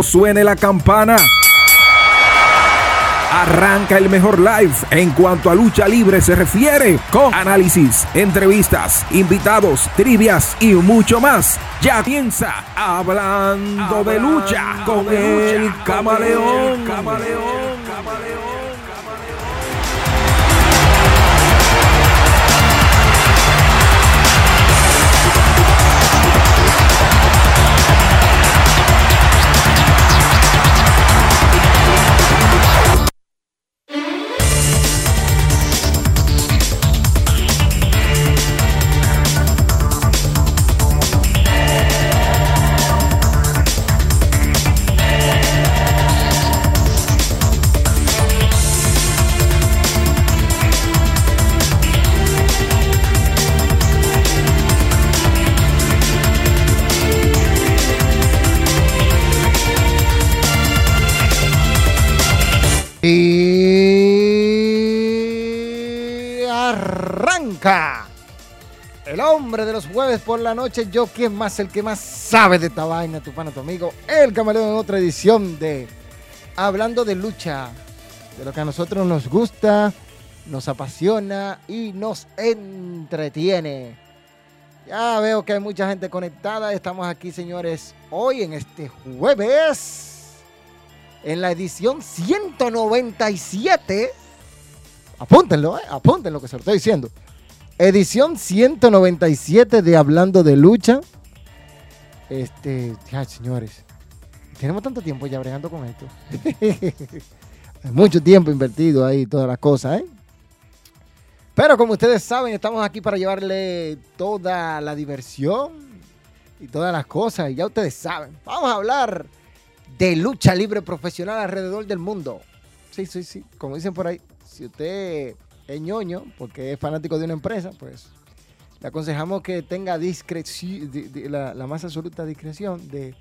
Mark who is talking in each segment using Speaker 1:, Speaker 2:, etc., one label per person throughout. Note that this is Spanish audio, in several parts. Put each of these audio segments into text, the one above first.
Speaker 1: suene la campana. Arranca el mejor live en cuanto a lucha libre se refiere, con análisis, entrevistas, invitados, trivias y mucho más. Ya piensa hablando, de lucha con, el, camaleón.
Speaker 2: Y arranca el hombre de los jueves por la noche. Yo, quien más, el que más sabe de esta vaina, tu pana, tu amigo, el camaleón en otra edición de Hablando de lucha, de lo que a nosotros nos gusta, nos apasiona y nos entretiene. Ya veo que hay mucha gente conectada. Estamos aquí, señores, hoy en este jueves en la edición 197. Apúntenlo, eh, apúntenlo que se lo estoy diciendo. Edición 197 de Hablando de Lucha. Este, ya, señores, tenemos tanto tiempo ya bregando con esto. Mucho tiempo invertido ahí, todas las cosas, ¿eh? Pero como ustedes saben, estamos aquí para llevarle toda la diversión y todas las cosas. Y ya ustedes saben, vamos a hablar de lucha libre profesional alrededor del mundo. Sí, sí, sí. Como dicen por ahí, si usted es ñoño porque es fanático de una empresa, pues le aconsejamos que tenga discreción, la, la, más absoluta discreción de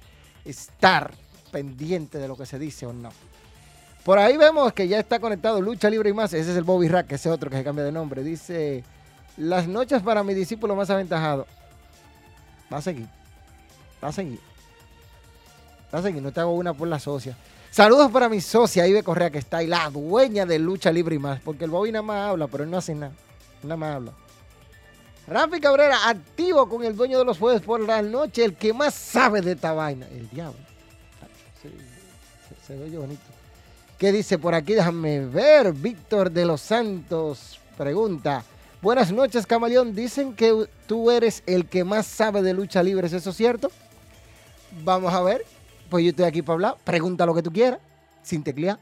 Speaker 2: estar pendiente de lo que se dice o no. Por ahí vemos que ya está conectado Lucha Libre y más. Ese es el Bobby Rack, ese otro que se cambia de nombre. Dice, las noches para mi discípulo más aventajado. Va a seguir. Va a seguir. Seguir. No te hago una por la socia. Saludos para mi socia Ibe Correa, que está ahí, la dueña de Lucha Libre y más. Porque el Bobby nada más habla, pero él no hace nada. Nada más habla. Rafi Cabrera, activo con el dueño de los jueves por la noche, el que más sabe de esta vaina. El diablo. Se, se, se ve bonito. ¿Qué dice por aquí? Déjame ver. Víctor de los Santos pregunta. Buenas noches, camaleón. Dicen que tú eres el que más sabe de lucha libre. ¿Es eso cierto? Vamos a ver. Pues yo estoy aquí para hablar. Pregunta lo que tú quieras. Sin teclear.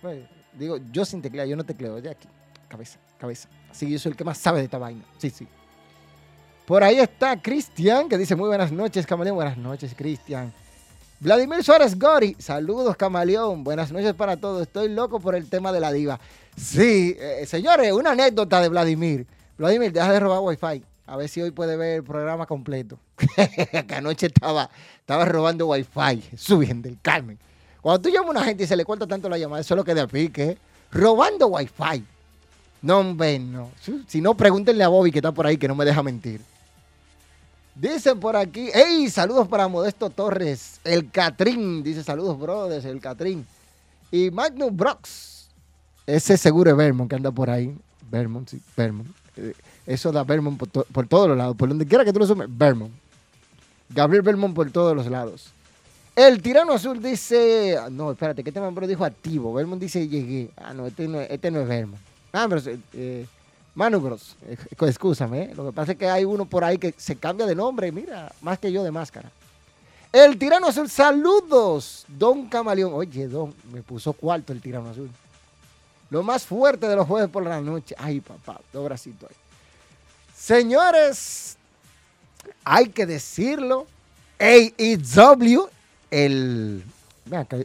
Speaker 2: Pues, digo, yo sin teclear, yo no tecleo. De aquí. Cabeza, cabeza. Así que yo soy el que más sabe de esta vaina. Sí, sí. Por ahí está Cristian, que dice muy buenas noches, camaleón. Buenas noches, Cristian. Vladimir Suárez Gori, saludos camaleón, buenas noches para todos. Estoy loco por el tema de la diva. Sí, eh, señores, una anécdota de Vladimir. Vladimir, deja de robar wifi. A ver si hoy puede ver el programa completo. que anoche estaba, estaba robando wifi. Subiendo del Carmen. Cuando tú llamas a una gente y se le corta tanto la llamada, eso es lo que de pique. Robando wifi. No, hombre, no. Si no, pregúntenle a Bobby que está por ahí, que no me deja mentir. Dicen por aquí, hey, saludos para Modesto Torres, el Catrín, dice saludos, brothers, el Catrín. Y Magnus Brox, ese seguro es Vermont que anda por ahí. Vermont, sí, Vermont. Eso da Vermont por todos los lados, por donde quiera que tú lo sumes, Vermont. Gabriel Vermont por todos los lados. El tirano azul dice, no, espérate, que este nombre dijo activo. Vermont dice llegué. Ah, no, este no, este no es Vermont. Ah, pero eh, Manu Bros, excúsame, ¿eh? lo que pasa es que hay uno por ahí que se cambia de nombre, mira, más que yo de máscara. El tirano azul, saludos, Don Camaleón. Oye, Don, me puso cuarto el tirano azul. Lo más fuerte de los jueves por la noche. Ay, papá, dos bracitos ahí. Señores, hay que decirlo. AEW, el.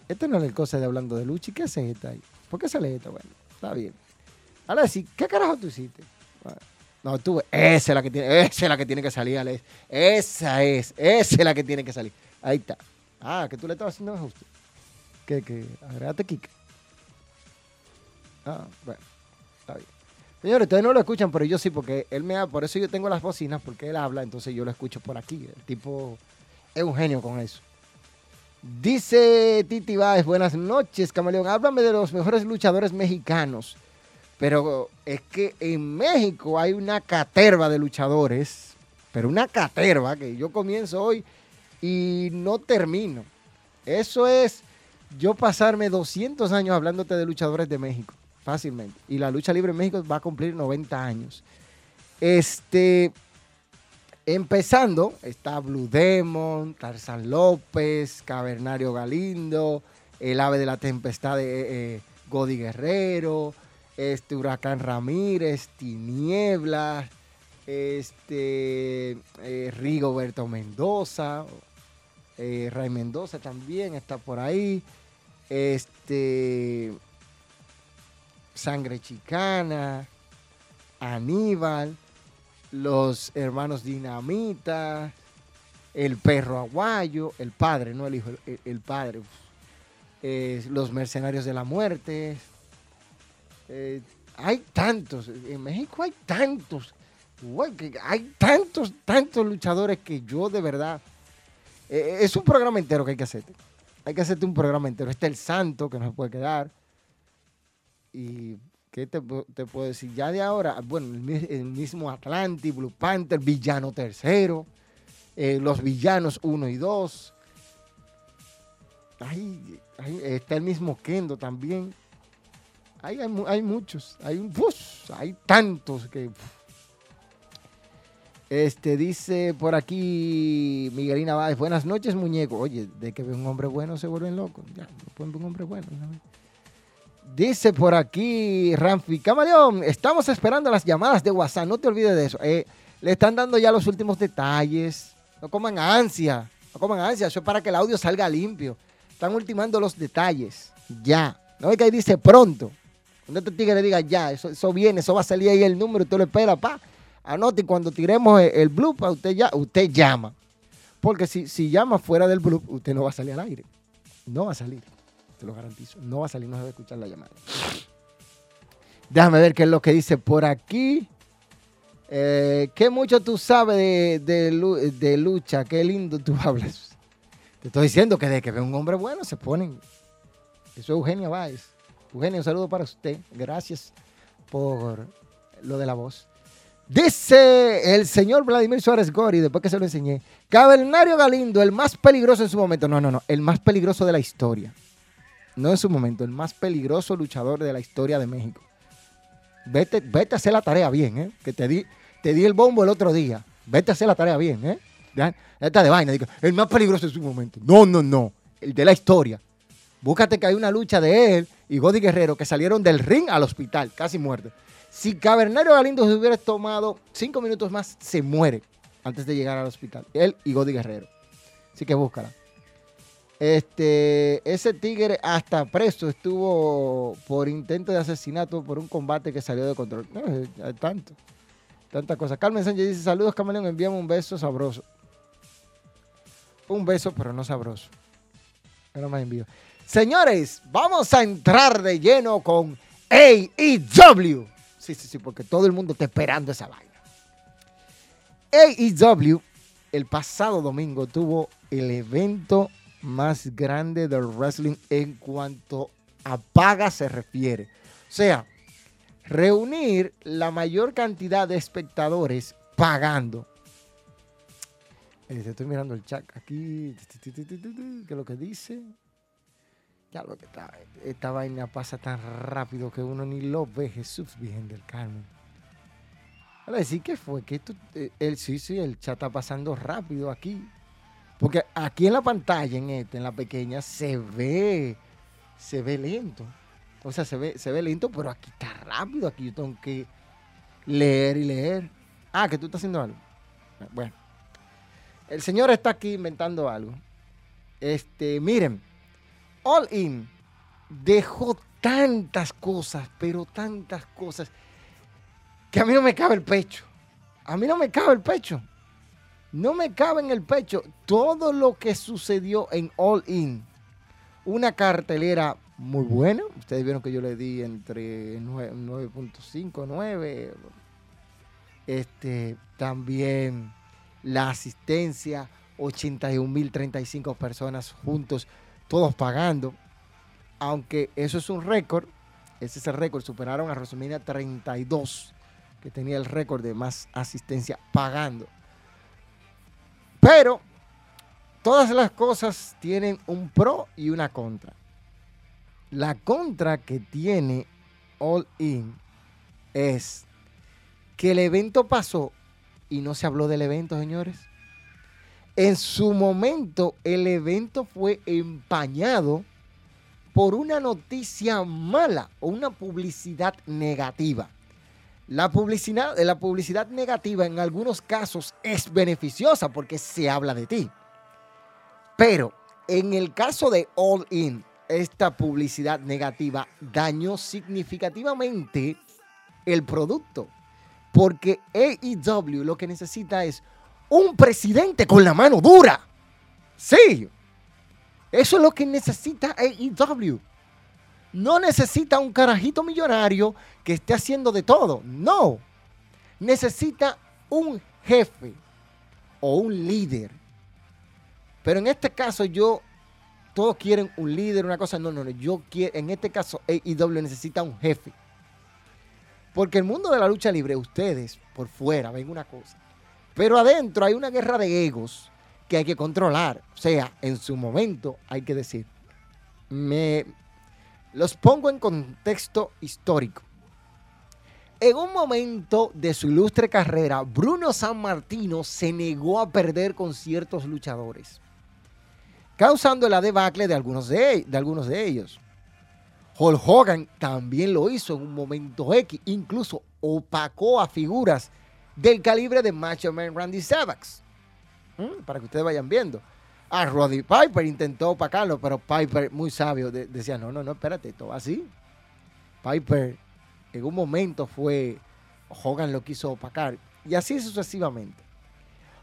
Speaker 2: Este no es el cosa de hablando de lucha. ¿Y qué hace esta ahí? ¿Por qué sale esta? Bueno, está bien. Ahora sí, ¿qué carajo tú hiciste? No, tú, esa es la que tiene, esa es la que tiene que salir, Alex. Esa es, esa es la que tiene que salir. Ahí está. Ah, que tú le estabas haciendo ajuste. Que, que, agregate Kika. Ah, bueno. Señores, ustedes no lo escuchan, pero yo sí, porque él me por eso yo tengo las bocinas, porque él habla, entonces yo lo escucho por aquí. El tipo es un genio con eso. Dice Titi Báez, buenas noches, camaleón. Háblame de los mejores luchadores mexicanos. Pero es que en México hay una caterva de luchadores, pero una caterva que yo comienzo hoy y no termino. Eso es yo pasarme 200 años hablándote de luchadores de México, fácilmente. Y la lucha libre en México va a cumplir 90 años. Este, empezando, está Blue Demon, Tarzan López, Cavernario Galindo, el ave de la tempestad de eh, eh, Godi Guerrero, este Huracán Ramírez, Tinieblas, este eh, Rigoberto Mendoza, Ray Mendoza también está por ahí, este Sangre Chicana, Aníbal, los hermanos Dinamita, el perro aguayo, el padre, no el hijo, el, padre, los mercenarios de la muerte. Eh, hay tantos, en México hay tantos, hay tantos, tantos luchadores que yo de verdad, eh, es un programa entero que hay que hacerte. Hay que hacerte un programa entero. Está el santo que no se puede quedar. Y ¿qué te, puedo decir? Ya de ahora, bueno, el, mismo Atlantis, Blue Panther, Villano Tercero, eh, los Villanos 1 y 2. Ahí, está el mismo Kendo también. Ahí hay, muchos, hay, hay tantos que... Este dice por aquí Miguelina Báez, buenas noches, muñeco. Oye, de que ve un hombre bueno se vuelven locos. Ya, no pueden un hombre bueno. Dice por aquí Ramfi, Camaleón, estamos esperando las llamadas de WhatsApp, no te olvides de eso. Eh, le están dando ya los últimos detalles. No coman ansia, no coman ansia, eso es para que el audio salga limpio. Están ultimando los detalles, ya. No es que ahí dice pronto. Cuando este tigre le diga ya, eso, eso viene, eso va a salir ahí el número, usted lo espera, pa. Anote, cuando tiremos el, bloop, usted, ya, usted llama. Porque si, si llama fuera del bloop, usted no va a salir al aire. No va a salir te lo garantizo. No va a salir, no se va a escuchar la llamada. Déjame ver qué es lo que dice por aquí. Eh, ¿Qué mucho tú sabes de, lucha? Qué lindo tú hablas. Te estoy diciendo que de que ve un hombre bueno se ponen. Eso es Eugenia Báez. Eugenia, un saludo para usted. Gracias por lo de la voz. Dice el señor Vladimir Suárez Gori, después que se lo enseñé, Cavernario Galindo, el más peligroso en su momento. No, no, no, el más peligroso de la historia no en su momento, el más peligroso luchador de la historia de México. Vete, vete a hacer la tarea bien, ¿eh? Que te di, te di el bombo el otro día. Vete a hacer la tarea bien, ¿eh? Esta de vaina, el más peligroso en su momento. No, no, no. El de la historia. Búscate que hay una lucha de él y Godi Guerrero que salieron del ring al hospital, casi muertos. Si Cavernario Galindo se hubiera tomado cinco minutos más, se muere antes de llegar al hospital. Él y Godi Guerrero. Así que búscala. Este, ese tigre hasta preso estuvo por intento de asesinato por un combate que salió de control. No, hay tanto, tanta cosa. Carmen Sánchez dice, saludos Camaleón, envíame un beso sabroso. Un beso, pero no sabroso. Pero más envío. Señores, vamos a entrar de lleno con AEW. Sí, sí, sí, porque todo el mundo está esperando esa vaina. AEW el pasado domingo tuvo el evento más grande del wrestling en cuanto a paga se refiere. O sea, reunir la mayor cantidad de espectadores pagando. Estoy mirando el chat aquí. ¿Qué es lo que dice? Ya lo que está. Esta vaina pasa tan rápido que uno ni lo ve. Jesús Virgen del Carmen. A decir, ¿qué fue? Que esto, eh, el, sí, sí, el chat está pasando rápido aquí. Porque aquí en la pantalla, en este, en la pequeña, se ve, se ve lento. O sea, se ve, se ve lento, pero aquí está rápido. Aquí yo tengo que leer y leer. Ah, que tú estás haciendo algo. Bueno. El señor está aquí inventando algo. Este, miren. All In dejó tantas cosas, pero tantas cosas, que a mí no me cabe el pecho. A mí no me cabe el pecho. No me cabe en el pecho todo lo que sucedió en All In. Una cartelera muy buena. Ustedes vieron que yo le di entre 9.5, 9. Este, también la asistencia, 81.035 personas juntos, todos pagando. Aunque eso es un récord, ese es el récord, superaron a WrestleMania 32, que tenía el récord de más asistencia pagando. Pero todas las cosas tienen un pro y una contra. La contra que tiene All In es que el evento pasó y no se habló del evento, señores. En su momento, el evento fue empañado por una noticia mala o una publicidad negativa. La publicidad, la publicidad negativa en algunos casos es beneficiosa porque se habla de ti. Pero en el caso de All In, esta publicidad negativa dañó significativamente el producto. Porque AEW lo que necesita es un presidente con la mano dura. Sí. Eso es lo que necesita AEW. No necesita un carajito millonario que esté haciendo de todo. No. Necesita un jefe o un líder. Pero en este caso yo, todos quieren un líder, una cosa. No, no, no. Yo quiero, en este caso AEW necesita un jefe. Porque el mundo de la lucha libre, ustedes por fuera ven una cosa. Pero adentro hay una guerra de egos que hay que controlar. O sea, en su momento hay que decir, me los pongo en contexto histórico. En un momento de su ilustre carrera, Bruno San Martino se negó a perder con ciertos luchadores, causando la debacle de algunos de, de algunos de ellos. Hulk Hogan también lo hizo en un momento X, incluso opacó a figuras del calibre de Macho Man Randy Savage. Mm, para que ustedes vayan viendo. A Roddy Piper intentó opacarlo, pero Piper, muy sabio, decía, no, no, no, espérate, esto así. Piper en un momento fue, Hogan lo quiso opacar, y así sucesivamente.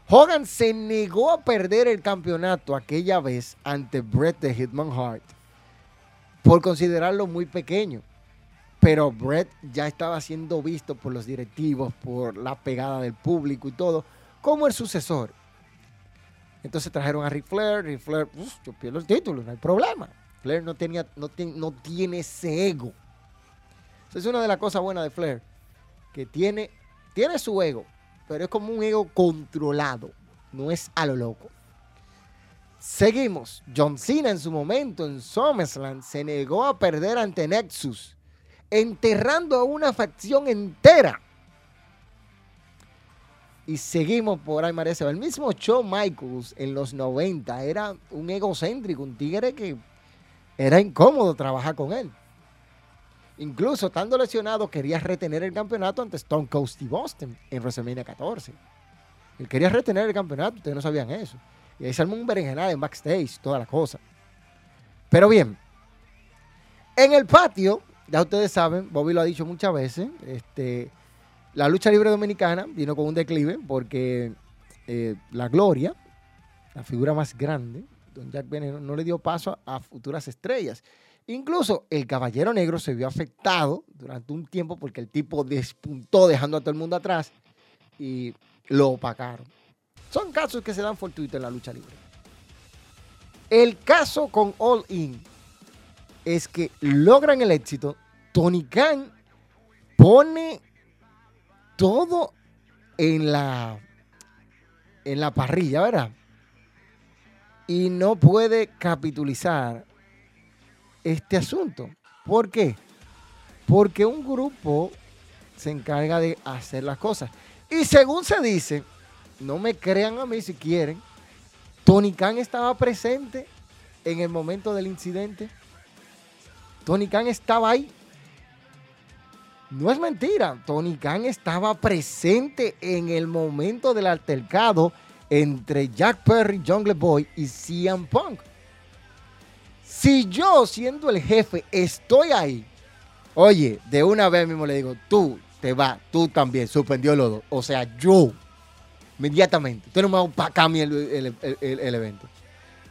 Speaker 2: Hogan se negó a perder el campeonato aquella vez ante Bret de Hitman Hart por considerarlo muy pequeño. Pero Brett ya estaba siendo visto por los directivos, por la pegada del público y todo, como el sucesor. Entonces trajeron a Ric Flair. Ric Flair, yo pierdo el título, no hay problema. Flair no, tenía, no, no tiene ese ego. Esa es una de las cosas buenas de Flair, que tiene, tiene su ego, pero es como un ego controlado, no es a lo loco. Seguimos. John Cena en su momento en SummerSlam se negó a perder ante Nexus, enterrando a una facción entera. Y seguimos por ahí, María El mismo Shawn Michaels en los 90 era un egocéntrico, un tigre que era incómodo trabajar con él. Incluso estando lesionado, quería retener el campeonato ante Stone Cold Steve Austin en WrestleMania 14. Él quería retener el campeonato, ustedes no sabían eso. Y ahí se un berenjenal en backstage, toda la cosa. Pero bien, en el patio, ya ustedes saben, Bobby lo ha dicho muchas veces, este, la lucha libre dominicana vino con un declive porque eh, la gloria, la figura más grande, don Jack Veneno, no le dio paso a, futuras estrellas. Incluso el Caballero Negro se vio afectado durante un tiempo porque el tipo despuntó dejando a todo el mundo atrás y lo opacaron. Son casos que se dan fortuitos en la lucha libre. El caso con All In es que logran el éxito. Tony Khan pone todo en la, en la parrilla, ¿verdad? Y no puede capitalizar este asunto. ¿Por qué? Porque un grupo se encarga de hacer las cosas. Y según se dice, no me crean a mí si quieren, Tony Khan estaba presente en el momento del incidente. Tony Khan estaba ahí. No es mentira, Tony Khan estaba presente en el momento del altercado entre Jack Perry, Jungle Boy y CM Punk. Si yo, siendo el jefe, estoy ahí, oye, de una vez mismo le digo, tú te vas, tú también, suspendió el lodo. O sea, yo inmediatamente. Usted no me va a el, el, evento.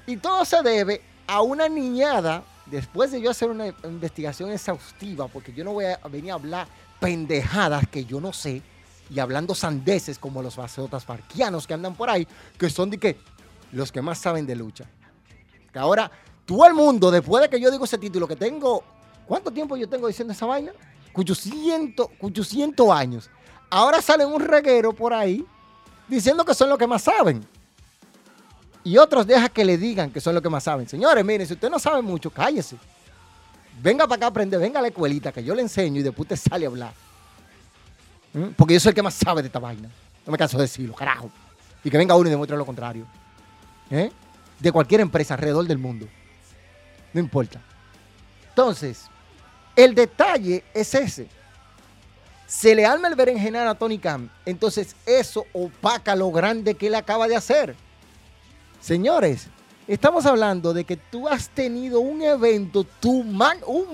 Speaker 2: Y todo se debe a una niñada, después de yo hacer una investigación exhaustiva, porque yo no voy a venir a hablar pendejadas que yo no sé, y hablando sandeces como los baseotas parquianos que andan por ahí, que son de que, los que más saben de lucha. Que ahora todo el mundo, después de que yo digo ese título, que tengo, ¿cuánto tiempo yo tengo diciendo esa vaina? 800, 800 años. Ahora sale un reguero por ahí diciendo que son los que más saben. Y otros deja que le digan que son los que más saben. Señores, miren, si usted no sabe mucho, cállese. Venga para acá a aprender, venga a la escuelita que yo le enseño y después te sale a hablar. ¿Mm? Porque yo soy el que más sabe de esta vaina. No me canso de decirlo, carajo. Y que venga uno y demuestre lo contrario. ¿Eh? De cualquier empresa alrededor del mundo. No importa. Entonces, el detalle es ese. Se le arma el berenjenal a Tony Khan. Entonces, eso opaca lo grande que él acaba de hacer. Señores, estamos hablando de que tú has tenido un evento, un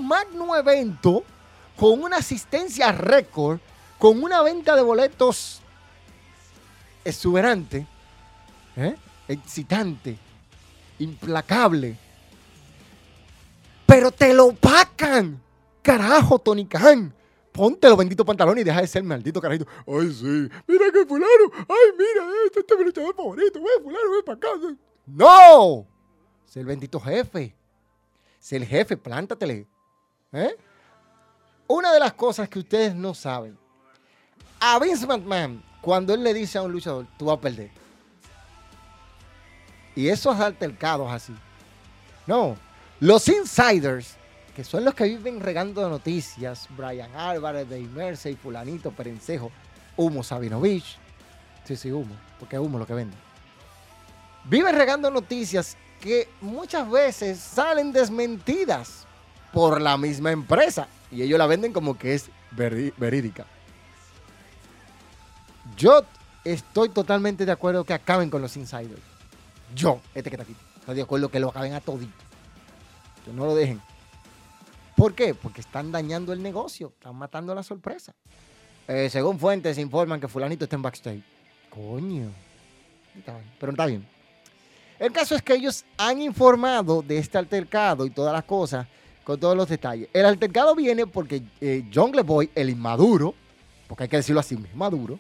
Speaker 2: magno evento, con una asistencia récord, con una venta de boletos exuberante, ¿eh? excitante, implacable. Pero te lo opacan. Carajo, Tony Khan. Ponte los benditos pantalones y deja de ser maldito carajito. Ay, sí. Mira que fulano. Ay, mira, este, este es mi luchador favorito. Ve, fulano, ven para acá. ¡No! Sé el bendito jefe. Sé el jefe, plántatele. ¿Eh? Una de las cosas que ustedes no saben. A Vince McMahon, cuando él le dice a un luchador, tú vas a perder. Y esos altercados así. No. Los insiders que son los que viven regando noticias, Brian Álvarez, Dave Mercer, Fulanito, Perencejo, Humo Sabinovich. Sí, sí, Humo, porque es Humo lo que vende. Viven regando noticias que muchas veces salen desmentidas por la misma empresa y ellos la venden como que es verídica. Yo estoy totalmente de acuerdo que acaben con los insiders. Yo, este que está aquí, estoy de acuerdo que lo acaben a todito. Que no lo dejen. ¿Por qué? Porque están dañando el negocio, están matando la sorpresa. Eh, según fuentes informan que fulanito está en backstage. Coño. Pero está bien. El caso es que ellos han informado de este altercado y todas las cosas con todos los detalles. El altercado viene porque eh, John Boy, el inmaduro, porque hay que decirlo así, maduro,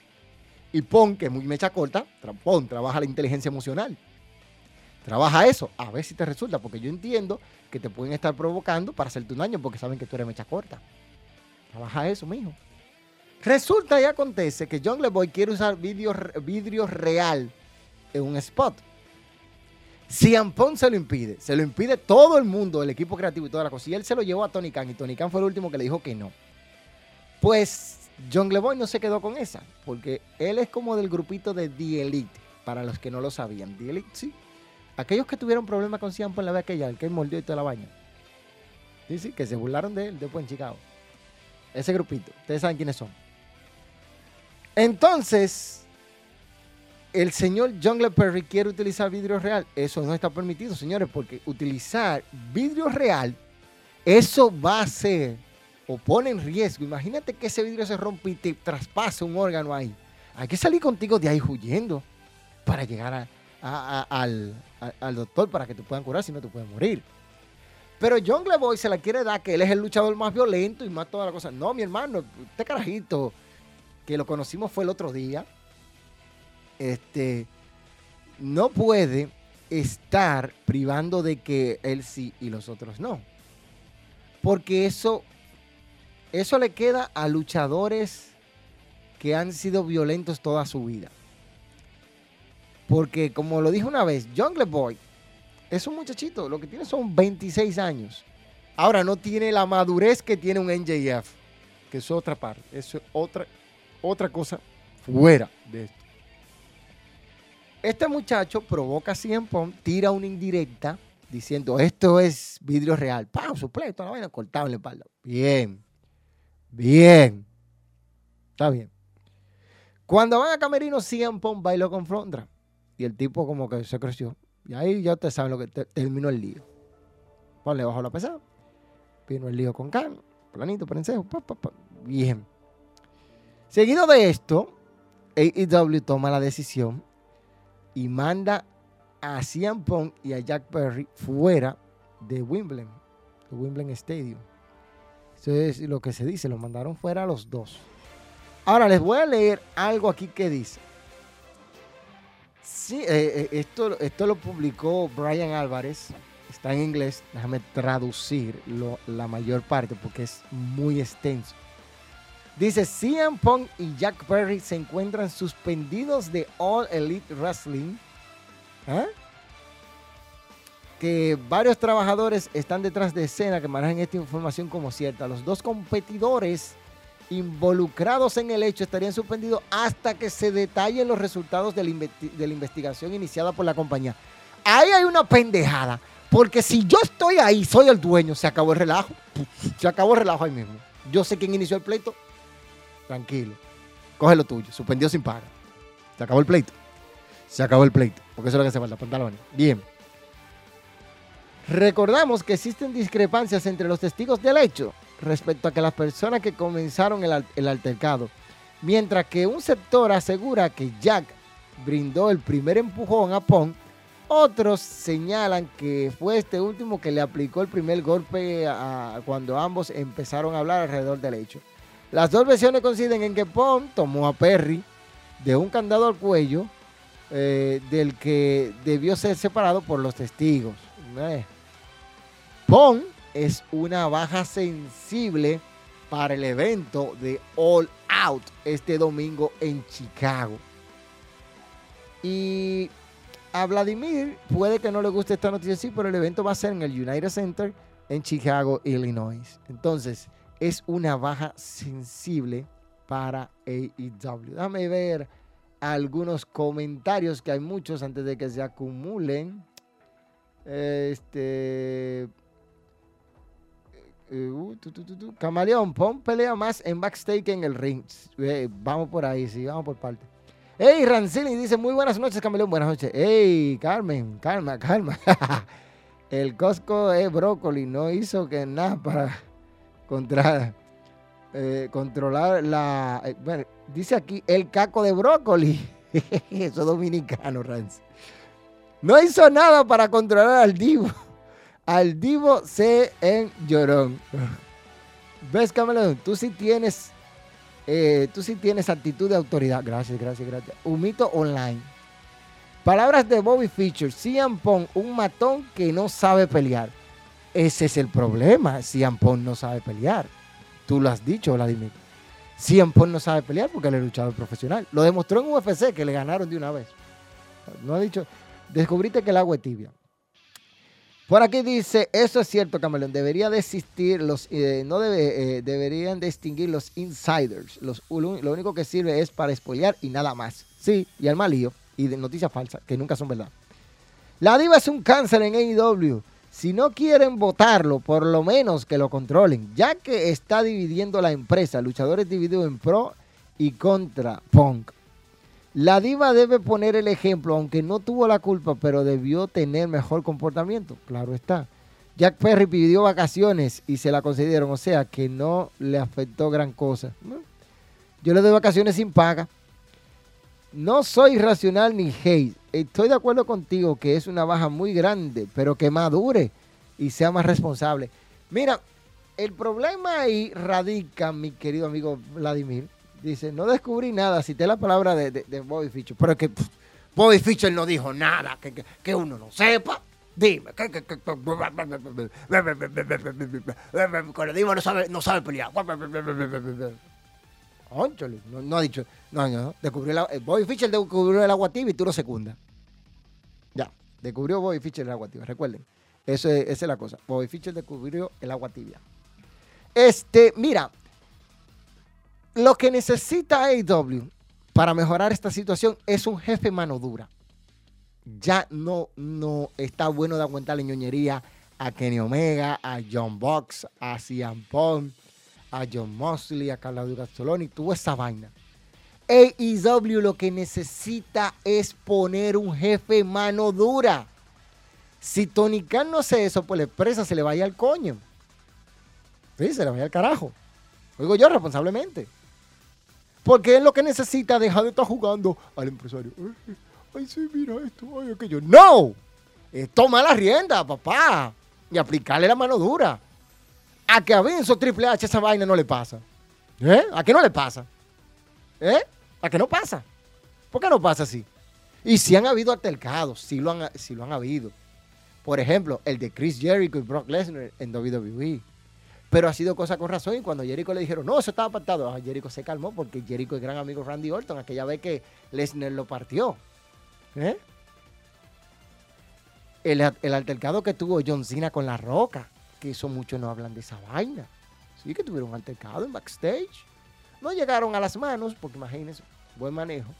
Speaker 2: y Pon, que es muy mecha corta, Pon trabaja la inteligencia emocional. Trabaja eso, a ver si te resulta, porque yo entiendo que te pueden estar provocando para hacerte un daño porque saben que tú eres mecha corta. Trabaja eso, mijo. Resulta y acontece que John LeBoy quiere usar vidrio, real en un spot. Si Ampon se lo impide, se lo impide todo el mundo, el equipo creativo y toda la cosa. Y él se lo llevó a Tony Khan y Tony Khan fue el último que le dijo que no. Pues John LeBoy no se quedó con esa, porque él es como del grupito de The Elite, para los que no lo sabían. The Elite, sí, Aquellos que tuvieron problemas con Ciampa en la vez aquella, el que mordió y toda la baña. Sí, sí, que se burlaron de él después en Chicago. Ese grupito. Ustedes saben quiénes son. Entonces, el señor John Perry quiere utilizar vidrio real. Eso no está permitido, señores, porque utilizar vidrio real, eso va a ser o pone en riesgo. Imagínate que ese vidrio se rompe y te traspase un órgano ahí. Hay que salir contigo de ahí huyendo para llegar a, al, doctor para que te puedan curar, si no te puedes morir. Pero John Boy se la quiere dar que él es el luchador más violento y más toda la cosa. No, mi hermano, este carajito que lo conocimos fue el otro día. Este no puede estar privando de que él sí y los otros no. Porque eso eso le queda a luchadores que han sido violentos toda su vida. Porque como lo dije una vez, Jungle Boy es un muchachito, lo que tiene son 26 años. Ahora no tiene la madurez que tiene un NJF, que es otra parte, es otra, otra cosa fuera de esto. Este muchacho provoca 100 Pong, tira una indirecta diciendo esto es vidrio real. ¡Pam! Supleto, la vaina cortado en. Bien. Bien. Está bien. Cuando van a Camerino, 100 Pong bailó con Frondra. Y el tipo como que se creció. Y ahí ya ustedes saben lo que terminó el lío. Pues le bajó la pesada. Vino el lío con Can. Planito, prensejo. Bien. Seguido de esto, AEW toma la decisión y manda a CM Punk y a Jack Perry fuera de Wimbledon, de Wimbledon Stadium. Eso es lo que se dice, los mandaron fuera a los dos. Ahora les voy a leer algo aquí que dice. Sí, eh, eh, esto, esto lo publicó Brian Álvarez. Está en inglés. Déjame traducir la mayor parte porque es muy extenso. Dice, CM Punk y Jack Perry se encuentran suspendidos de All Elite Wrestling. ¿Ah? Que varios trabajadores están detrás de escena que manejan esta información como cierta. Los dos competidores involucrados en el hecho estarían suspendidos hasta que se detallen los resultados de la, investigación iniciada por la compañía. Ahí hay una pendejada, porque si yo estoy ahí, soy el dueño, se acabó el relajo. Se acabó el relajo ahí mismo. Yo sé quién inició el pleito. Tranquilo. Coge lo tuyo. Suspendió sin paga. Se acabó el pleito. Se acabó el pleito. Porque eso es lo que se falta, pantalones. Bien. Recordamos que existen discrepancias entre los testigos del hecho respecto a que las personas que comenzaron el, altercado, mientras que un sector asegura que Jack brindó el primer empujón a Pong, otros señalan que fue este último que le aplicó el primer golpe cuando ambos empezaron a hablar alrededor del hecho. Las dos versiones coinciden en que Pong tomó a Perry de un candado al cuello eh, del que debió ser separado por los testigos. Eh. Pong es una baja sensible para el evento de All Out este domingo en Chicago. Y a Vladimir puede que no le guste esta noticia, sí, pero el evento va a ser en el United Center en Chicago, Illinois. Entonces, es una baja sensible para AEW. Déjame ver algunos comentarios, que hay muchos antes de que se acumulen. Este. Eh, uh, Camaleón, pon pelea más en backstage que en el ring. Eh, vamos por ahí, sí, vamos por parte. Hey, Rancini dice, muy buenas noches, Camaleón, buenas noches. Hey, Carmen, calma, calma. el Costco es brócoli, no hizo que nada para contra, eh, controlar la... bueno, dice aquí, el caco de brócoli. Eso es dominicano, Rancini. No hizo nada para controlar al divo al Divo C en Llorón. ¿Ves, Camelón? Tú sí tienes, eh, tú sí tienes actitud de autoridad. Gracias, gracias, gracias. Humito online. Palabras de Bobby Fischer. Cian Pong, un matón que no sabe pelear. Ese es el problema. Cian Pong no sabe pelear. Tú lo has dicho, Vladimir. Cian Pong no sabe pelear porque él es luchador profesional. Lo demostró en UFC que le ganaron de una vez. No ha dicho, descubriste que el agua es tibia. Por aquí dice, eso es cierto, Camaleón, debería de existir los, eh, no debe, eh, deberían distinguir los insiders. Los, lo único que sirve es para spoilear y nada más. Sí, y al malío y de noticias falsas, que nunca son verdad. La diva es un cáncer en AEW. Si no quieren votarlo, por lo menos que lo controlen, ya que está dividiendo la empresa, luchadores divididos en pro y contra Punk. La diva debe poner el ejemplo, aunque no tuvo la culpa, pero debió tener mejor comportamiento. Claro está. Jack Perry pidió vacaciones y se la concedieron, o sea que no le afectó gran cosa. Yo le doy vacaciones sin paga. No soy racional ni hate. Estoy de acuerdo contigo que es una baja muy grande, pero que madure y sea más responsable. Mira, el problema ahí radica, mi querido amigo Vladimir, Dice, no descubrí nada, cité la palabra de, de, Bobby Fischer, pero es que Bobby Fischer no dijo nada, que, uno no sepa. Dime, que, que, no sabe, no sabe pelear. no, no, ha dicho, no, no, descubrió la, Bobby Fischer descubrió el agua tibia y tú lo secundas. Ya, descubrió Bobby Fischer el agua tibia, recuerden. Eso es, esa es la cosa. Bobby Fischer descubrió el agua tibia. Este, mira, lo que necesita AEW para mejorar esta situación es un jefe mano dura. Ya no, no está bueno de aguantar la ñoñería a Kenny Omega, a John Box, a Cian Pong, a John Mosley, a Claudio Gazzoloni, toda esa vaina. AEW lo que necesita es poner un jefe mano dura. Si Tony Khan no hace eso, pues la empresa se le vaya al coño. Sí, se le vaya al carajo. Lo digo yo responsablemente. Porque es lo que necesita dejar de estar jugando al empresario. Ay, sí, mira esto, ay, aquello. ¡No! toma la rienda, papá. Y aplicarle la mano dura. A que a Vince Triple H esa vaina no le pasa. ¿Eh? ¿A qué no le pasa? ¿Eh? ¿A qué no pasa? ¿Por qué no pasa así? Y si han habido altercados, sí lo han, sí lo han habido. Por ejemplo, el de Chris Jericho y Brock Lesnar en WWE. Pero ha sido cosa con razón. Y cuando Jericho le dijeron, no, eso estaba apartado, ah, Jericho se calmó porque Jericho es gran amigo Randy Orton, aquella vez que Lesnar lo partió. ¿Eh? El, el, altercado que tuvo John Cena con La Roca, que eso muchos no hablan de esa vaina. Sí, que tuvieron un altercado en backstage. No llegaron a las manos, porque imagínense, buen manejo.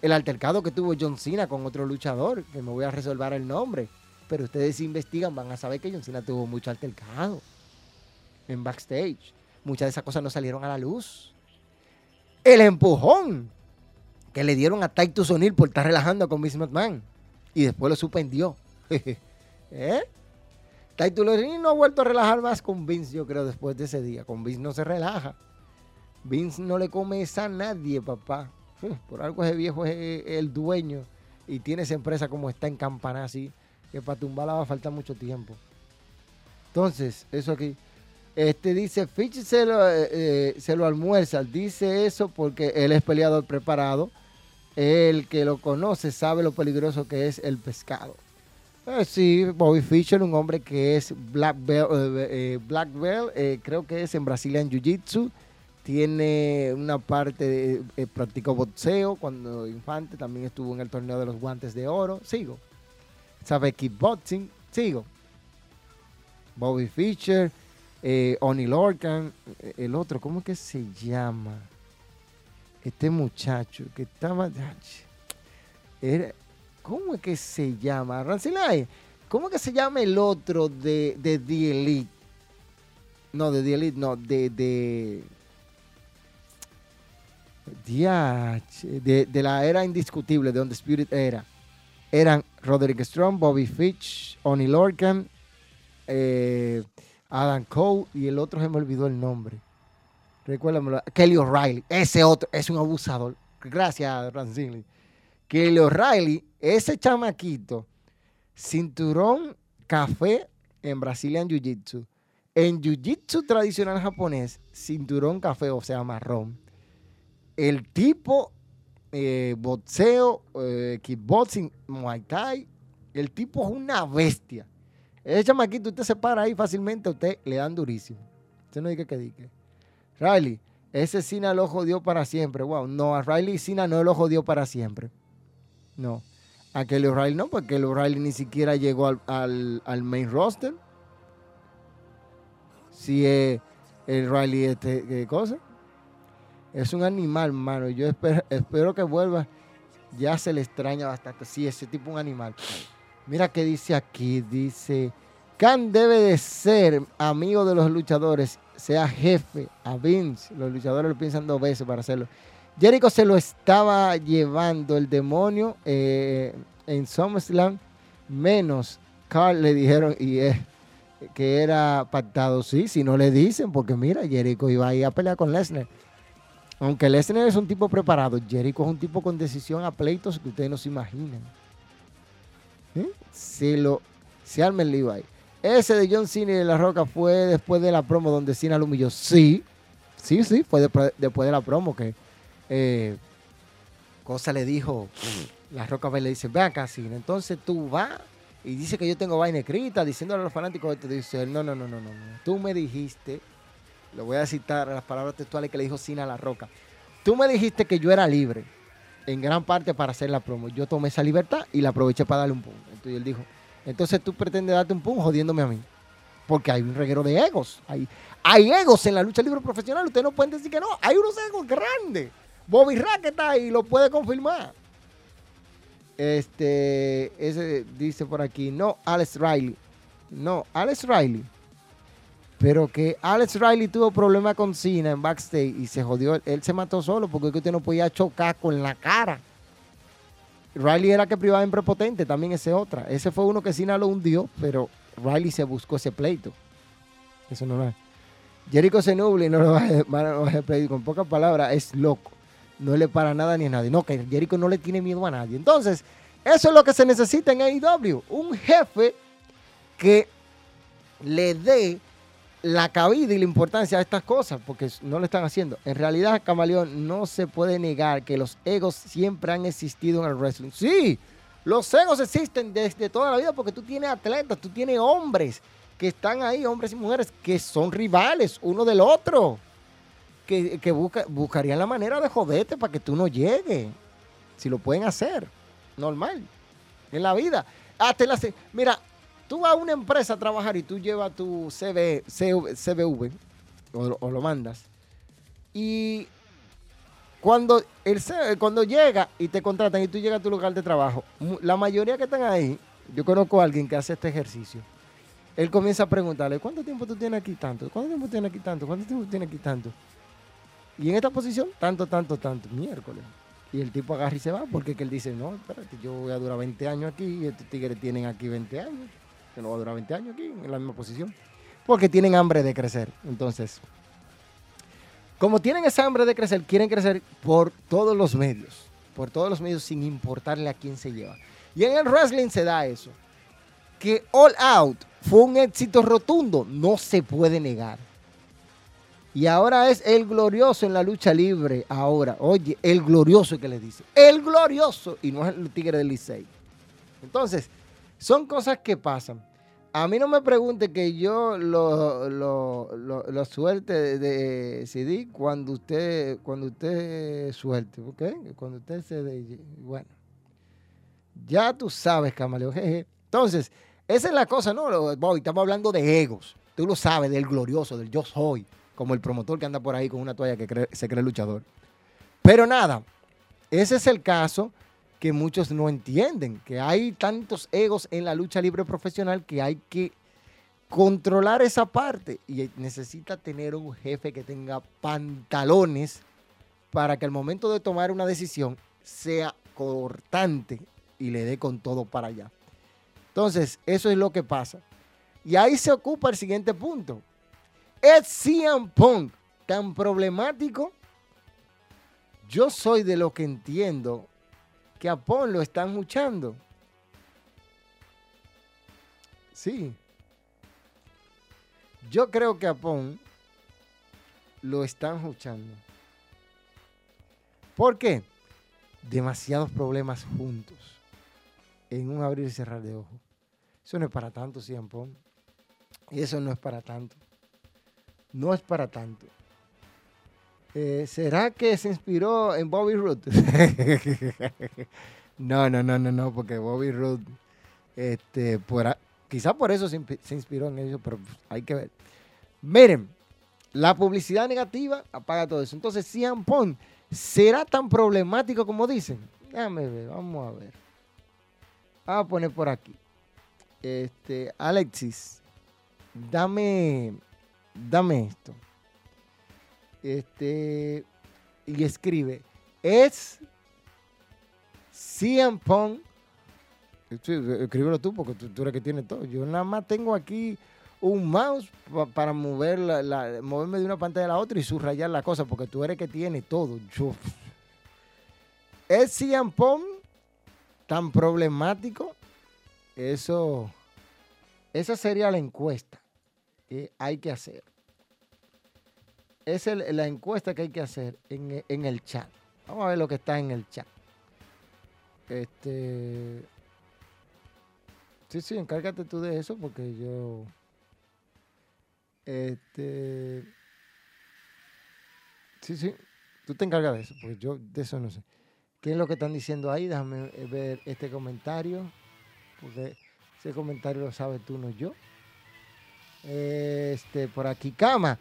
Speaker 2: El altercado que tuvo John Cena con otro luchador, que me voy a resolver el nombre. Pero ustedes si investigan van a saber que John Cena tuvo mucho altercado en backstage. Muchas de esas cosas no salieron a la luz. El empujón que le dieron a Titus O'Neill por estar relajando con Vince McMahon. Y después lo suspendió. ¿Eh? Titus O'Neill no ha vuelto a relajar más con Vince, yo creo, después de ese día. Con Vince no se relaja. Vince no le come esa a nadie, papá. Por algo ese viejo es el dueño y tiene esa empresa como está en campana así que para tumbarla va a faltar mucho tiempo. Entonces, eso aquí. Este dice, Fitch se lo, eh, eh, se lo almuerza. Dice eso porque él es peleador preparado. El que lo conoce sabe lo peligroso que es el pescado. Eh, sí, Bobby Fischer, un hombre que es Black Belt, Black creo que es en Brazilian Jiu-Jitsu. Tiene una parte, de, practicó boxeo cuando infante, también estuvo en el torneo de los guantes de oro. Sigo sabe kickboxing, sigo. Bobby Fischer, eh, Oni Lorcan, eh, el otro, ¿cómo es que se llama? Este muchacho que estaba. Era, ¿Cómo es que se llama? Rancilay, ¿cómo es que se llama el otro de, de The Elite? No, de The Elite, no, de. de de, de la era indiscutible, de donde Spirit era eran Roderick Strong, Bobby Fitch, Oni Lorcan, eh, Adam Cole y el otro se me olvidó el nombre. Recuérdamelo. Kelly O'Reilly. Ese otro es un abusador. Gracias, Rancini. Kelly O'Reilly, ese chamaquito, cinturón café en Brazilian Jiu-Jitsu. En Jiu-Jitsu tradicional japonés, cinturón café, o sea, marrón. El tipo eh, boxeo, eh, kickboxing, muay thai. El tipo es una bestia. Ese chamaquito, usted se para ahí fácilmente, usted le dan durísimo. Usted no dice que diga. Riley, ese Cena lo jodió para siempre. Wow, no, a Riley Cena no lo jodió para siempre. No. A Kelly O'Reilly no, porque Kelly O'Reilly ni siquiera llegó al, main roster. Si es el Riley este, ¿qué cosa? Es un animal, mano. Yo espero, que vuelva. Ya se le extraña bastante. Sí, ese tipo un animal. Mira qué dice aquí. Dice, Khan debe de ser amigo de los luchadores, sea jefe a Vince. Los luchadores lo piensan dos veces para hacerlo. Jericho se lo estaba llevando el demonio eh, en SummerSlam, menos Carl le dijeron y que era pactado. Sí, si no le dicen, porque mira, Jericho iba a ir a pelear con Lesnar. Aunque Lesnar es un tipo preparado, Jericho es un tipo con decisión a pleitos que ustedes no se imaginan. ¿Eh? Se lo se arma el Levi. Ese de John Cena y de La Roca fue después de la promo donde Cena lo humilló. Sí, sí, sí, fue después, de la promo que eh, Cosa le dijo, La Roca le dice, ve acá Cena, entonces tú vas y dice que yo tengo vaina escrita diciéndole a los fanáticos, te dice, no, no, no, no, no, tú me dijiste lo voy a citar las palabras textuales que le dijo Sina a la Roca. Tú me dijiste que yo era libre, en gran parte para hacer la promo. Yo tomé esa libertad y la aproveché para darle un pum. Entonces él dijo, entonces tú pretendes darte un pum jodiéndome a mí. Porque hay un reguero de egos. Hay, hay egos en la lucha libre profesional. Ustedes no pueden decir que no. Hay unos egos grandes. Bobby Rack está ahí y lo puede confirmar. Este, ese dice por aquí, no, Alex Riley. No, Alex Riley pero que Alex Riley tuvo problemas con Cena en backstage y se jodió. Él se mató solo porque usted no podía chocar con la cara. Riley era que privaba en prepotente, también ese otra. Ese fue uno que Cena lo hundió, pero Riley se buscó ese pleito. Eso no es. Jericho se nuble y no lo va a pleito. Con pocas palabras, es loco. No le para nada ni a nadie. No, que Jericho no le tiene miedo a nadie. Entonces, eso es lo que se necesita en AEW. Un jefe que le dé la cabida y la importancia de estas cosas, porque no lo están haciendo. En realidad, Camaleón, no se puede negar que los egos siempre han existido en el wrestling. Sí, los egos existen desde toda la vida porque tú tienes atletas, tú tienes hombres que están ahí, hombres y mujeres, que son rivales uno del otro, que, buscarían la manera de joderte para que tú no llegues. Si lo pueden hacer, normal, en la vida. Hasta la, mira, tú vas a una empresa a trabajar y tú llevas tu CV, CVV o, lo mandas. Y cuando, el, cuando llega y te contratan y tú llegas a tu lugar de trabajo, la mayoría que están ahí, yo conozco a alguien que hace este ejercicio. Él comienza a preguntarle, ¿cuánto tiempo tú tienes aquí tanto? ¿Cuánto tiempo tienes aquí tanto? ¿Cuánto tiempo tienes aquí tanto? Y en esta posición, tanto, tanto, tanto, miércoles. Y el tipo agarra y se va porque él dice, no, espérate, yo voy a durar 20 años aquí y estos tigres tienen aquí 20 años. Yo no voy a durar 20 años aquí en la misma posición. Porque tienen hambre de crecer. Entonces, como tienen esa hambre de crecer, quieren crecer por todos los medios. Por todos los medios sin importarle a quién se lleva. Y en el wrestling se da eso. Que All Out fue un éxito rotundo, no se puede negar. Y ahora es el glorioso en la lucha libre. Ahora, oye, el glorioso que le dice. El glorioso. Y no es el tigre del Licey. Entonces, son cosas que pasan. A mí no me pregunte que yo lo, lo, suelte de, CD cuando usted, cuando usted suelte, ¿ok? Cuando usted se... De, bueno, ya tú sabes, Camaleo. Entonces, esa es la cosa, ¿no? estamos hablando de egos. Tú lo sabes, del glorioso, del yo soy como el promotor que anda por ahí con una toalla que se cree luchador. Pero nada, ese es el caso que muchos no entienden, que hay tantos egos en la lucha libre profesional que hay que controlar esa parte y necesita tener un jefe que tenga pantalones para que al momento de tomar una decisión sea cortante y le dé con todo para allá. Entonces, eso es lo que pasa. Y ahí se ocupa el siguiente punto. Es CM Punk tan problemático? Yo soy de lo que entiendo que a Punk lo están luchando. Sí. Yo creo que a Punk lo están luchando. ¿Por qué? Demasiados problemas juntos. En un abrir y cerrar de ojos. Eso no es para tanto, CM Punk. Y eso no es para tanto no es para tanto. Eh, ¿Será que se inspiró en Bobby Roode? no, no, no, no, no, porque Bobby Roode, este, por, quizá por eso se, inspiró en ello, pero hay que ver. Miren, la publicidad negativa apaga todo eso. Entonces, Cian Pong, ¿será tan problemático como dicen? Déjame ver, vamos a ver. Vamos a poner por aquí. Este, Alexis, dame dame esto. Este, y escribe, es CM Punk. escríbelo tú porque tú, eres que tiene todo. Yo nada más tengo aquí un mouse para mover la, moverme de una pantalla a la otra y subrayar la cosa porque tú eres que tiene todo. Yo. ¿Es CM Punk tan problemático? Eso, esa sería la encuesta hay que hacer. Es la encuesta que hay que hacer en, el chat. Vamos a ver lo que está en el chat. Este. Sí, sí, encárgate tú de eso porque yo. Este. Sí, sí, tú te encargas de eso, porque yo de eso no sé. ¿Qué es lo que están diciendo ahí? Déjame ver este comentario, porque ese comentario lo sabes tú, no yo. Este, por aquí, Cama.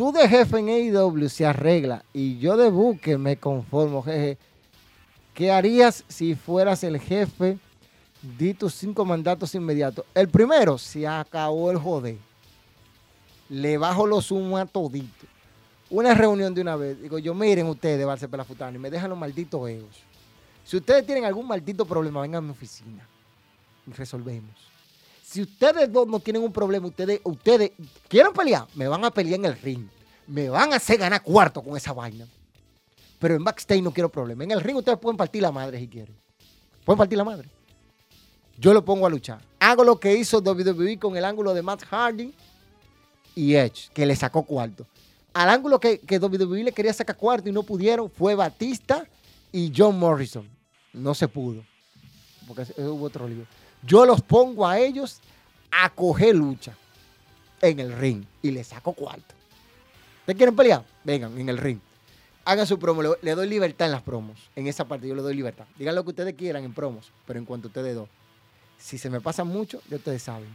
Speaker 2: Tú de jefe en AEW se arregla y yo de buque me conformo, jeje. ¿Qué harías si fueras el jefe? Di tus cinco mandatos inmediatos. El primero, se acabó el joder. Le bajo los humos a todito. Una reunión de una vez. Digo yo, miren ustedes, Barce Pelafutano, y me dejan los malditos egos. Si ustedes tienen algún maldito problema, vengan a mi oficina y resolvemos. Si ustedes dos no tienen un problema, ustedes, ustedes quieren pelear, me van a pelear en el ring. Me van a hacer ganar cuarto con esa vaina. Pero en backstage no quiero problema. En el ring ustedes pueden partir la madre si quieren. Pueden partir la madre. Yo lo pongo a luchar. Hago lo que hizo WWE con el ángulo de Matt Hardy y Edge, que le sacó cuarto. Al ángulo que, que WWE le quería sacar cuarto y no pudieron fue Batista y John Morrison. No se pudo, porque hubo otro lío. Yo los pongo a ellos a coger lucha en el ring y le saco cuarto. ¿Ustedes quieren pelear? Vengan, en el ring. Hagan su promo. Le, doy libertad en las promos. En esa parte yo le doy libertad. Digan lo que ustedes quieran en promos, pero en cuanto ustedes dos. Si se me pasa mucho, ya ustedes saben.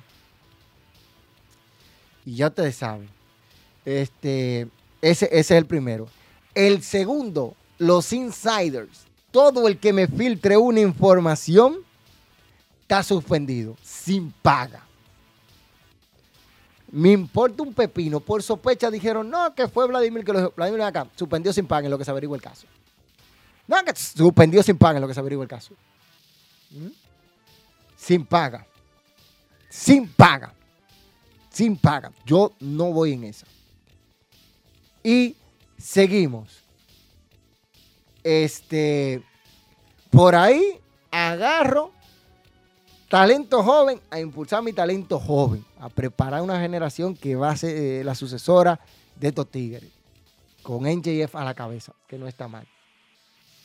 Speaker 2: Y ya ustedes saben. Este, ese, ese es el primero. El segundo, los insiders. Todo el que me filtre una información está suspendido, sin paga. Me importa un pepino. Por sospecha dijeron, no, que fue Vladimir que lo Vladimir acá. Suspendió sin paga en lo que se averigua el caso. No, que suspendió sin paga en lo que se averigua el caso. ¿Mm? Sin paga. Sin paga. Sin paga. Yo no voy en esa. Y seguimos. Este, por ahí agarro talento joven a impulsar mi talento joven, a preparar una generación que va a ser eh, la sucesora de estos tigres, con NJF a la cabeza, que no está mal.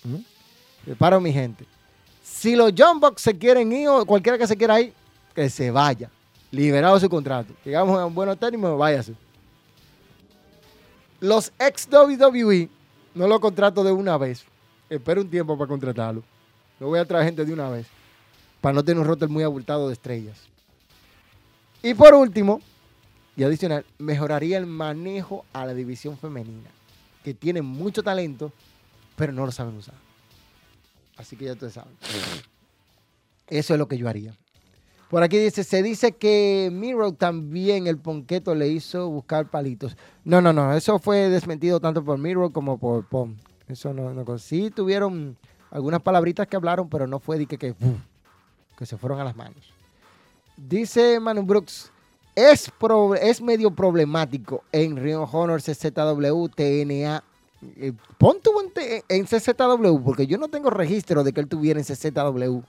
Speaker 2: ¿Mm? Preparo mi gente. Si los John se quieren ir o cualquiera que se quiera ir, que se vaya. Liberado su contrato. Llegamos a un buen término, váyase. Los ex WWE no lo contrato de una vez. Espero un tiempo para contratarlo. No voy a traer gente de una vez. Para no tener un roster muy abultado de estrellas. Y por último, y adicional, mejoraría el manejo a la división femenina. Que tiene mucho talento, pero no lo saben usar. Así que ya ustedes saben. Eso es lo que yo haría. Por aquí dice, se dice que Miro también el Ponqueto le hizo buscar palitos. No, no, no, eso fue desmentido tanto por Miro como por Pom. Eso no, no. Sí tuvieron algunas palabritas que hablaron, pero no fue de que, que, que se fueron a las manos. Dice Manu Brooks, es, es medio problemático en Rio Honor CZW, TNA. Eh, pon tu en, en CZW, porque yo no tengo registro de que él tuviera en CZW.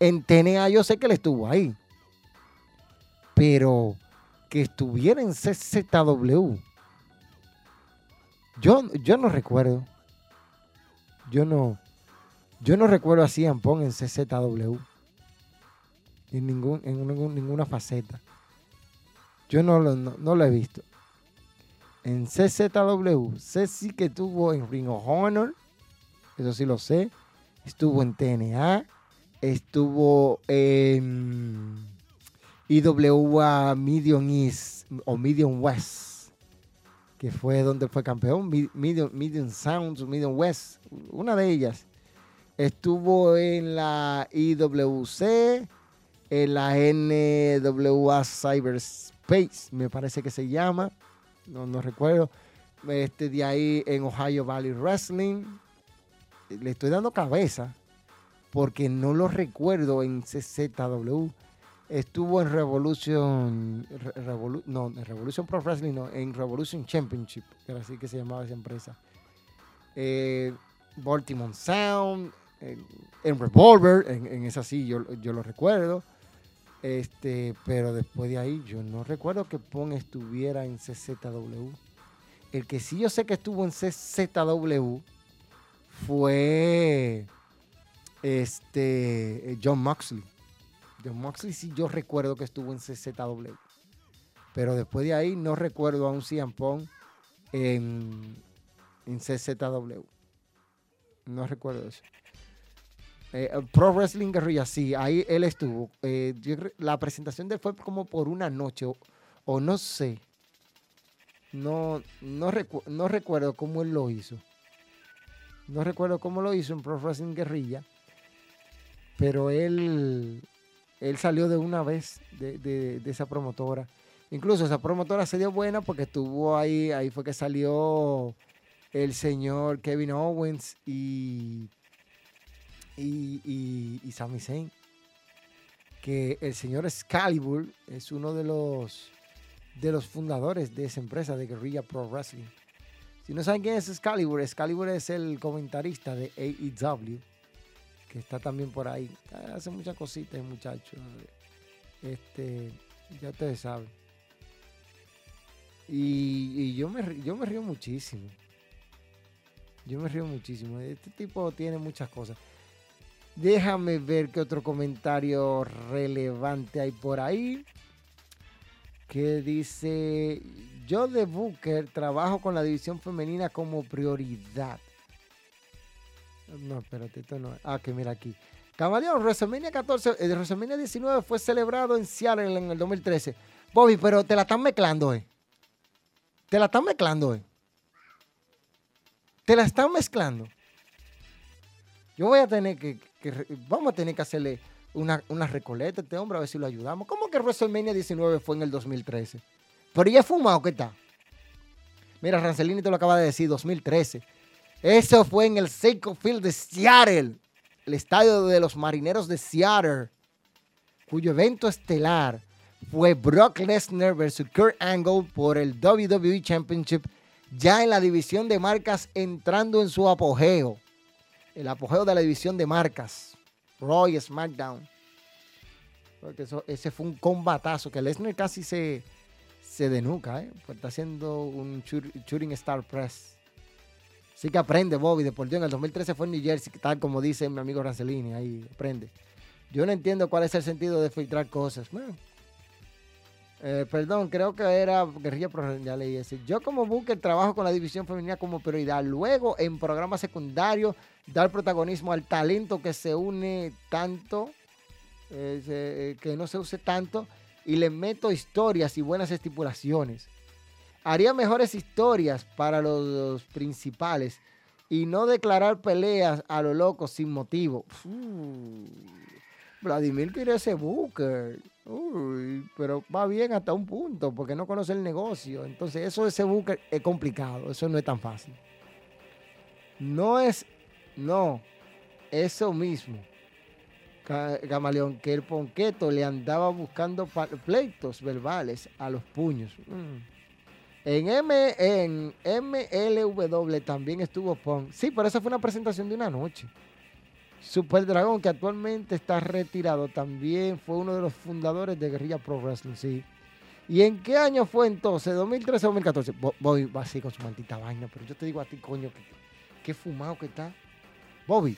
Speaker 2: En TNA yo sé que él estuvo ahí. Pero que estuviera en CZW. Yo, yo no recuerdo. Yo no. Yo no recuerdo a Cian Pong en CZW. En, ningún, en ninguna faceta. Yo no lo, no, lo he visto. En CZW, sé sí que estuvo en Ring of Honor. Eso sí lo sé. Estuvo en TNA estuvo en IWA Medium East o Medium West, que fue donde fue campeón, Medium, Medium Sounds, Medium West, una de ellas. Estuvo en la IWC, en la NWA Cyberspace, me parece que se llama, no, no recuerdo. Este, de ahí en Ohio Valley Wrestling. Le estoy dando cabeza porque no lo recuerdo en CZW. Estuvo en Revolution, no, en Revolution Pro Wrestling, no, en Revolution Championship, que era así que se llamaba esa empresa. Eh, Baltimore Sound, en, Revolver, en, esa sí yo, yo lo recuerdo. Este, pero después de ahí yo no recuerdo que Pon estuviera en CZW. El que sí yo sé que estuvo en CZW fue este, John Moxley. John Moxley sí yo recuerdo que estuvo en CZW. Pero después de ahí no recuerdo a un CM Punk en, en CZW. No recuerdo eso. Eh, Pro Wrestling Guerrilla, sí, ahí él estuvo. Eh, la presentación de él fue como por una noche, o, no sé. No, no, recuerdo cómo él lo hizo. No recuerdo cómo lo hizo en Pro Wrestling Guerrilla pero él, él salió de una vez de, esa promotora. Incluso esa promotora se dio buena porque estuvo ahí, ahí fue que salió el señor Kevin Owens y, y, y, Sami Zayn. Que el señor Excalibur es uno de los, de los fundadores de esa empresa de Guerrilla Pro Wrestling. Si no saben quién es Excalibur, Excalibur es el comentarista de AEW que está también por ahí. Hace muchas cositas, muchachos. Este, ya ustedes saben. Y, yo, me, yo me río muchísimo. Yo me río muchísimo. Este tipo tiene muchas cosas. Déjame ver qué otro comentario relevante hay por ahí. Que dice, yo de Booker trabajo con la división femenina como prioridad. No, espérate, esto no. Ah, que mira aquí. Camaleón, WrestleMania 14, el WrestleMania 19 fue celebrado en Seattle en el 2013. Bobby, pero te la están mezclando, eh. Te la están mezclando, eh. Te la están mezclando. Yo voy a tener que, vamos a tener que hacerle una, una, recoleta a este hombre a ver si lo ayudamos. ¿Cómo que WrestleMania 19 fue en el 2013? Pero ya fumado, ¿qué está? Mira, Rancelini te lo acaba de decir, 2013. Eso fue en el Seiko Field de Seattle el estadio de los Marineros de Seattle, cuyo evento estelar fue Brock Lesnar versus Kurt Angle por el WWE Championship, ya en la división de marcas entrando en su apogeo. El apogeo de la división de marcas. Roy SmackDown. Porque eso, ese fue un combatazo que Lesnar casi se, se denuca, ¿eh? Pues está haciendo un shooting star press. Sí que aprende Bobby, de por Dios. En el 2013 fue en New Jersey, tal como dice mi amigo Rancelini, ahí aprende. Yo no entiendo cuál es el sentido de filtrar cosas. Eh, perdón, creo que era Guerrilla Pro, ya leí ese. Yo como Booker trabajo con la división femenina como prioridad. Luego, en programas secundarios, dar protagonismo al talento que se une tanto, eh, eh, que no se use tanto, y le meto historias y buenas estipulaciones haría mejores historias para los, principales y no declarar peleas a lo loco sin motivo. Vladimir quiere ese Booker. Pero va bien hasta un punto porque no conoce el negocio. Entonces, eso de ese Booker es complicado. Eso no es tan fácil. No es. No. Eso mismo. Gamaleón, que el Ponqueto le andaba buscando pleitos verbales a los puños. Mm. En, M, en MLW también estuvo Pong. Sí, pero esa fue una presentación de una noche. Super Dragón, que actualmente está retirado, también fue uno de los fundadores de Guerrilla Pro Wrestling, sí. ¿Y en qué año fue entonces? ¿2013 o 2014? Bobby va así con su maldita vaina, pero yo te digo a ti, coño, que, qué fumado que está. Bobby,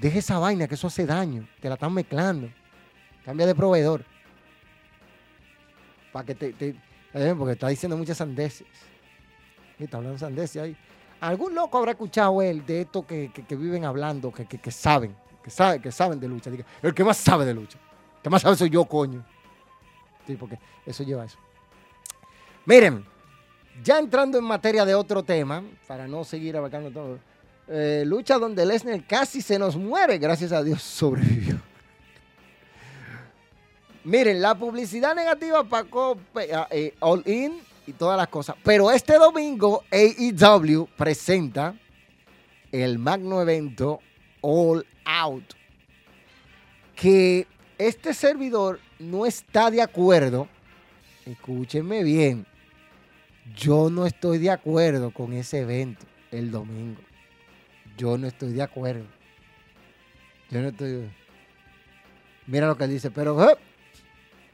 Speaker 2: deja esa vaina, que eso hace daño. Te la están mezclando. Cambia de proveedor. Para que te eh, porque está diciendo muchas sandeces. está hablando sandeces ahí. Algún loco habrá escuchado él de esto que, viven hablando, que, saben, que saben, que saben de lucha. el que más sabe de lucha. El que más sabe soy yo, coño. Sí, porque eso lleva a eso. Miren, ya entrando en materia de otro tema, para no seguir abarcando todo. Eh, lucha donde Lesnar casi se nos muere, gracias a Dios sobrevivió. Miren, la publicidad negativa pagó ah, eh, All In y todas las cosas. Pero este domingo AEW presenta el magno evento All Out. Que este servidor no está de acuerdo. Escúchenme bien. Yo no estoy de acuerdo con ese evento el domingo. Yo no estoy de acuerdo. Yo no estoy. Mira lo que dice, pero eh,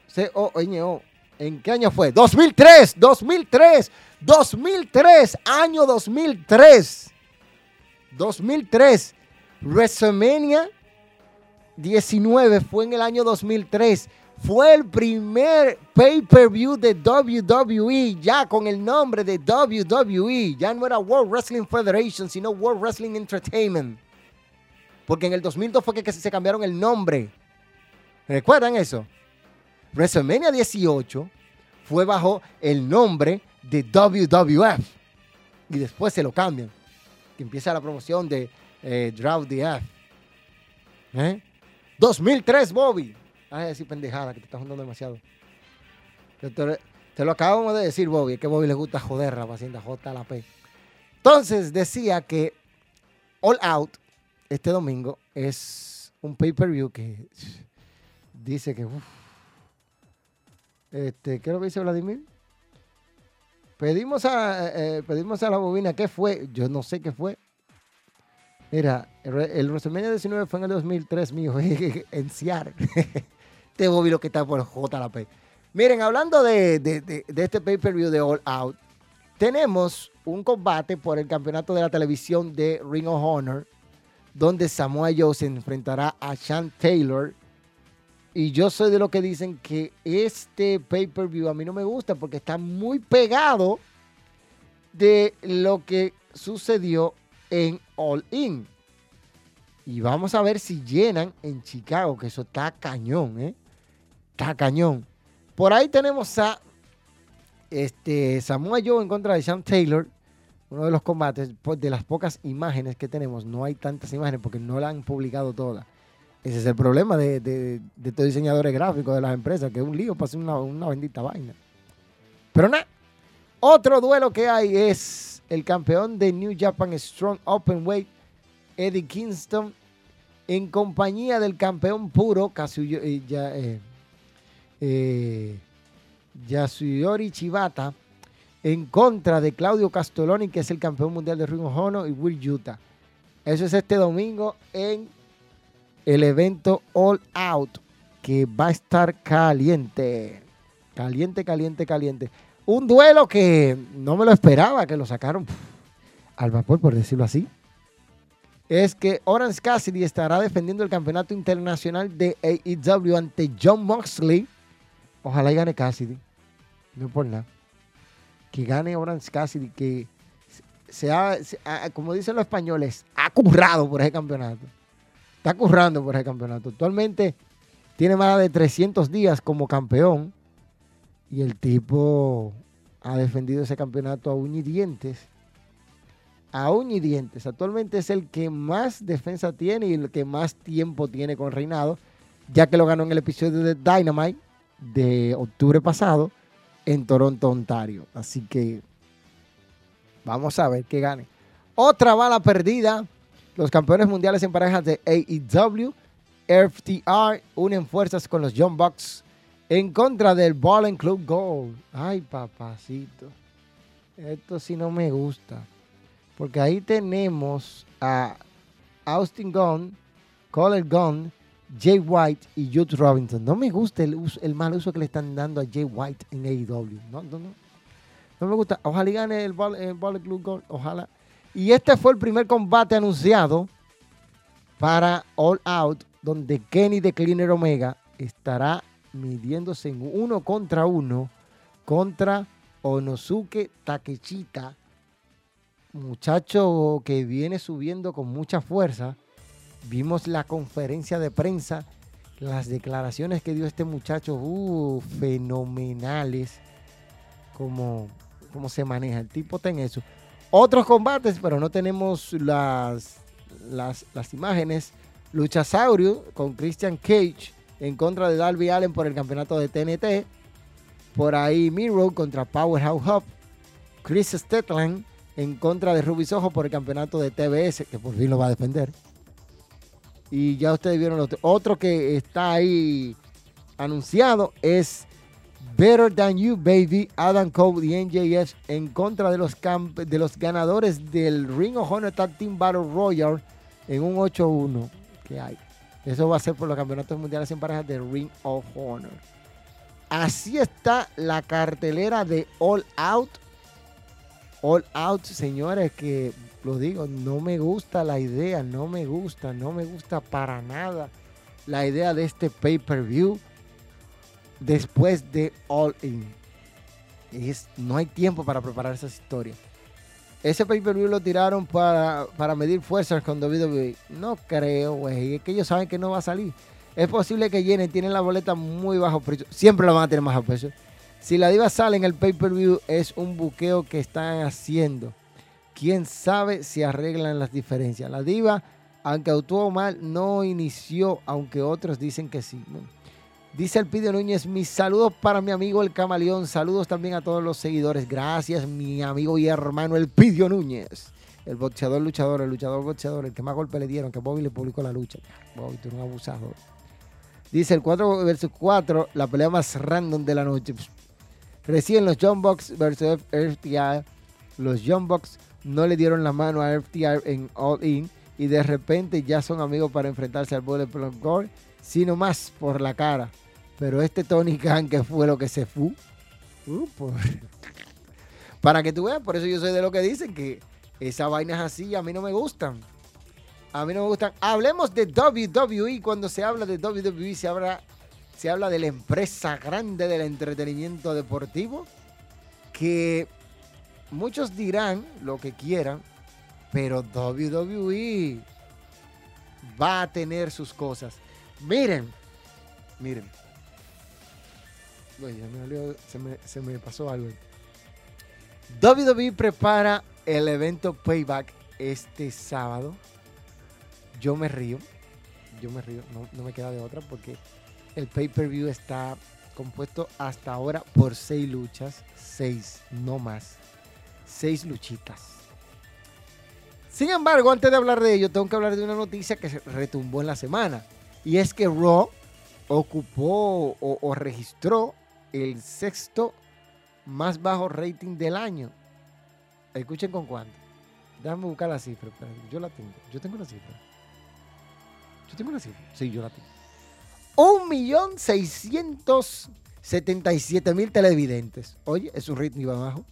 Speaker 2: C-O-N-O. ¿En qué año fue? 2003, 2003, 2003, año 2003. 2003. WrestleMania 19 fue en el año 2003. Fue el primer pay-per-view de WWE, ya con el nombre de WWE. Ya no era World Wrestling Federation, sino World Wrestling Entertainment. Porque en el 2002 fue que se cambiaron el nombre. ¿Recuerdan eso? WrestleMania 18 fue bajo el nombre de WWF. Y después se lo cambian. Que empieza la promoción de eh, the F. 2003, Bobby. Ay, decir pendejada, que te estás juntando demasiado. Te, lo acabamos de decir, Bobby. Es que a Bobby le gusta joder la paciente J la P. Entonces decía que All Out este domingo es un pay-per-view que dice que este, ¿Qué es lo que dice Vladimir? Pedimos a, eh, pedimos a la bobina, ¿qué fue? Yo no sé qué fue. Mira, el, WrestleMania 19 fue en el 2003, mío, en Seattle. este lo que está por JLP. Miren, hablando de, de, de, este pay-per-view de All Out, tenemos un combate por el campeonato de la televisión de Ring of Honor, donde Samoa Joe se enfrentará a Sean Taylor. Y yo soy de los que dicen que este pay-per-view a mí no me gusta porque está muy pegado de lo que sucedió en All In. Y vamos a ver si llenan en Chicago, que eso está cañón, ¿eh? Está cañón. Por ahí tenemos a este, Samoa Joe en contra de Sean Taylor. Uno de los combates, pues, de las pocas imágenes que tenemos, no hay tantas imágenes porque no la han publicado todas. Ese es el problema de, de, de estos diseñadores gráficos de las empresas, que es un lío para hacer una, una bendita vaina. Pero nada, otro duelo que hay es el campeón de New Japan Strong Open Weight, Eddie Kingston, en compañía del campeón puro, Kazuyo, eh, eh, eh, Yasuyori Chibata, en contra de Claudio Castelloni, que es el campeón mundial de Ring of Honor, y Will Yuta. Eso es este domingo en el evento All Out, que va a estar caliente. Caliente, caliente, caliente. Un duelo que no me lo esperaba, que lo sacaron al vapor, por decirlo así. Es que Orange Cassidy estará defendiendo el campeonato internacional de AEW ante John Moxley. Ojalá y gane Cassidy. No por nada. Que gane Orange Cassidy, que se ha, se ha- como dicen los españoles, ha currado por ese campeonato. Está currando por ese campeonato. Actualmente tiene más de 300 días como campeón. Y el tipo ha defendido ese campeonato a uña y dientes. A uña y dientes. Actualmente es el que más defensa tiene y el que más tiempo tiene con reinado. Ya que lo ganó en el episodio de Dynamite de octubre pasado en Toronto, Ontario. Así que vamos a ver qué gane. Otra bala perdida. Los campeones mundiales en parejas de AEW, FTR, unen fuerzas con los Young Bucks en contra del Ball Club Gold. Ay, papacito. Esto sí no me gusta. Porque ahí tenemos a Austin Gunn, Colin Gunn, Jay White y Jude Robinson. No me gusta el, mal uso que le están dando a Jay White en AEW. No, no, no. No me gusta. Ojalá gane el Ball, el Club Gold. Ojalá. Y este fue el primer combate anunciado para All Out, donde Kenny de Cleaner Omega estará midiéndose en uno contra uno contra Onosuke Takechita, muchacho que viene subiendo con mucha fuerza. Vimos la conferencia de prensa, las declaraciones que dio este muchacho, uh, fenomenales, como, como se maneja. El tipo está en eso. Otros combates, pero no tenemos las, las, las imágenes. Luchasaurio con Christian Cage en contra de Darby Allen por el campeonato de TNT. Por ahí Miro contra Powerhouse Hub. Chris Stetland en contra de Ruby Soho por el campeonato de TBS, que por fin lo va a defender. Y ya ustedes vieron otro, otro que está ahí anunciado es Better Than You Baby, Adam Cole y NJS en contra de los, camp- de los ganadores del Ring of Honor Tag Team Battle Royale en un 8-1 que hay. Eso va a ser por los campeonatos mundiales en parejas de Ring of Honor. Así está la cartelera de All Out. All Out, señores, que lo digo, no me gusta la idea, no me gusta, no me gusta para nada la idea de este pay-per-view después de All In. Es, no hay tiempo para preparar esas historias. Ese pay-per-view lo tiraron para, para medir fuerzas con WWE. No creo, güey. Es que ellos saben que no va a salir. Es posible que llenen, tienen la boleta muy bajo precio. Siempre la van a tener más bajo precio. Si la diva sale en el pay-per-view, es un buqueo que están haciendo. Quién sabe si arreglan las diferencias. La diva, aunque actuó mal, no inició, aunque otros dicen que sí. Dice el Pidio Núñez, mis saludos para mi amigo el Camaleón, saludos también a todos los seguidores. Gracias, mi amigo y hermano el Pidio Núñez. El boxeador luchador, el luchador boxeador, el que más golpe le dieron, que Bobby le publicó la lucha. Bobby, tú eres un abusador. Dice el 4 versus 4, la pelea más random de la noche. Recién los John Box versus FTR, los John Box no le dieron la mano a FTR en All In y de repente ya son amigos para enfrentarse al Bullet Gold, sino más por la cara. Pero este Tony Khan, que fue lo que se fue. Uh, Para que tú veas, por eso yo soy de lo que dicen que esas vainas así a mí no me gustan. A mí no me gustan. Hablemos de WWE. Cuando se habla de WWE se habla, se habla de la empresa grande del entretenimiento deportivo. Que muchos dirán lo que quieran, pero WWE va a tener sus cosas. Miren, miren. Oye, me, se me pasó algo. WWE prepara el evento Payback este sábado. Yo me río. Yo me río. No, me queda de otra porque el pay-per-view está compuesto hasta ahora por seis luchas. Seis, no más. Seis luchitas. Sin embargo, antes de hablar de ello, tengo que hablar de una noticia que se retumbó en la semana. Y es que Raw ocupó o registró el sexto más bajo rating del año. Escuchen con cuánto. Déjame buscar la cifra. Yo la tengo. Yo tengo la cifra. Yo tengo la cifra. Sí, yo la tengo. Un millón seiscientos setenta y siete mil televidentes. Oye, es un ritmo bajo.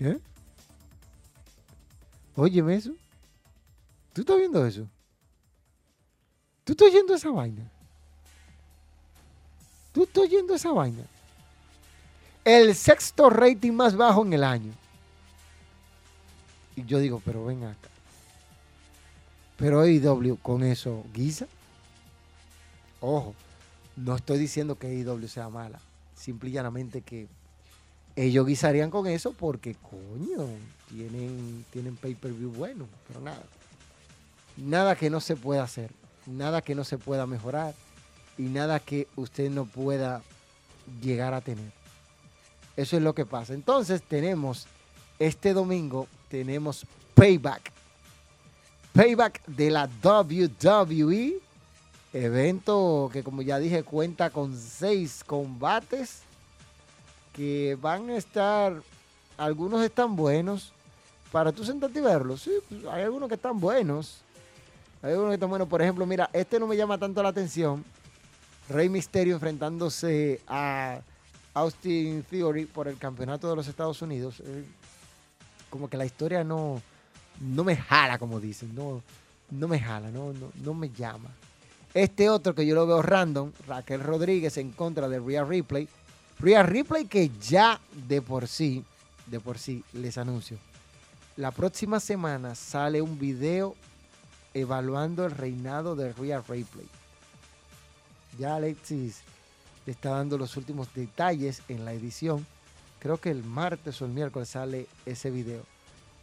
Speaker 2: ¿Eh? Óyeme eso. ¿Tú estás viendo eso? ¿Tú estás oyendo esa vaina? ¿Tú estás oyendo esa vaina? El sexto rating más bajo en el año. Y yo digo, pero ven acá. Pero AEW con eso guisa. Ojo, no estoy diciendo que AEW sea mala. Simple y llanamente que ellos guisarían con eso porque, coño, tienen, tienen pay-per-view bueno. Pero nada. Nada que no se pueda hacer. Nada que no se pueda mejorar. Y nada que usted no pueda llegar a tener. Eso es lo que pasa. Entonces tenemos este domingo tenemos Payback. Payback de la WWE. Evento que como ya dije cuenta con seis combates que van a estar, algunos están buenos. Para tú sentarte y verlos, sí, pues, hay algunos que están buenos. Hay algunos que están buenos. Por ejemplo, mira, este no me llama tanto la atención. Rey Misterio enfrentándose a Austin Theory por el campeonato de los Estados Unidos. Eh, como que la historia no, no me jala, como dicen, no, no me jala, no, no, me llama. Este otro que yo lo veo random, Raquel Rodríguez en contra de Rhea Ripley. Rhea Ripley que ya de por sí, de por sí, les anuncio. La próxima semana sale un video evaluando el reinado de Rhea Ripley. Ya Alexis le está dando los últimos detalles en la edición creo que el martes o el miércoles sale ese video.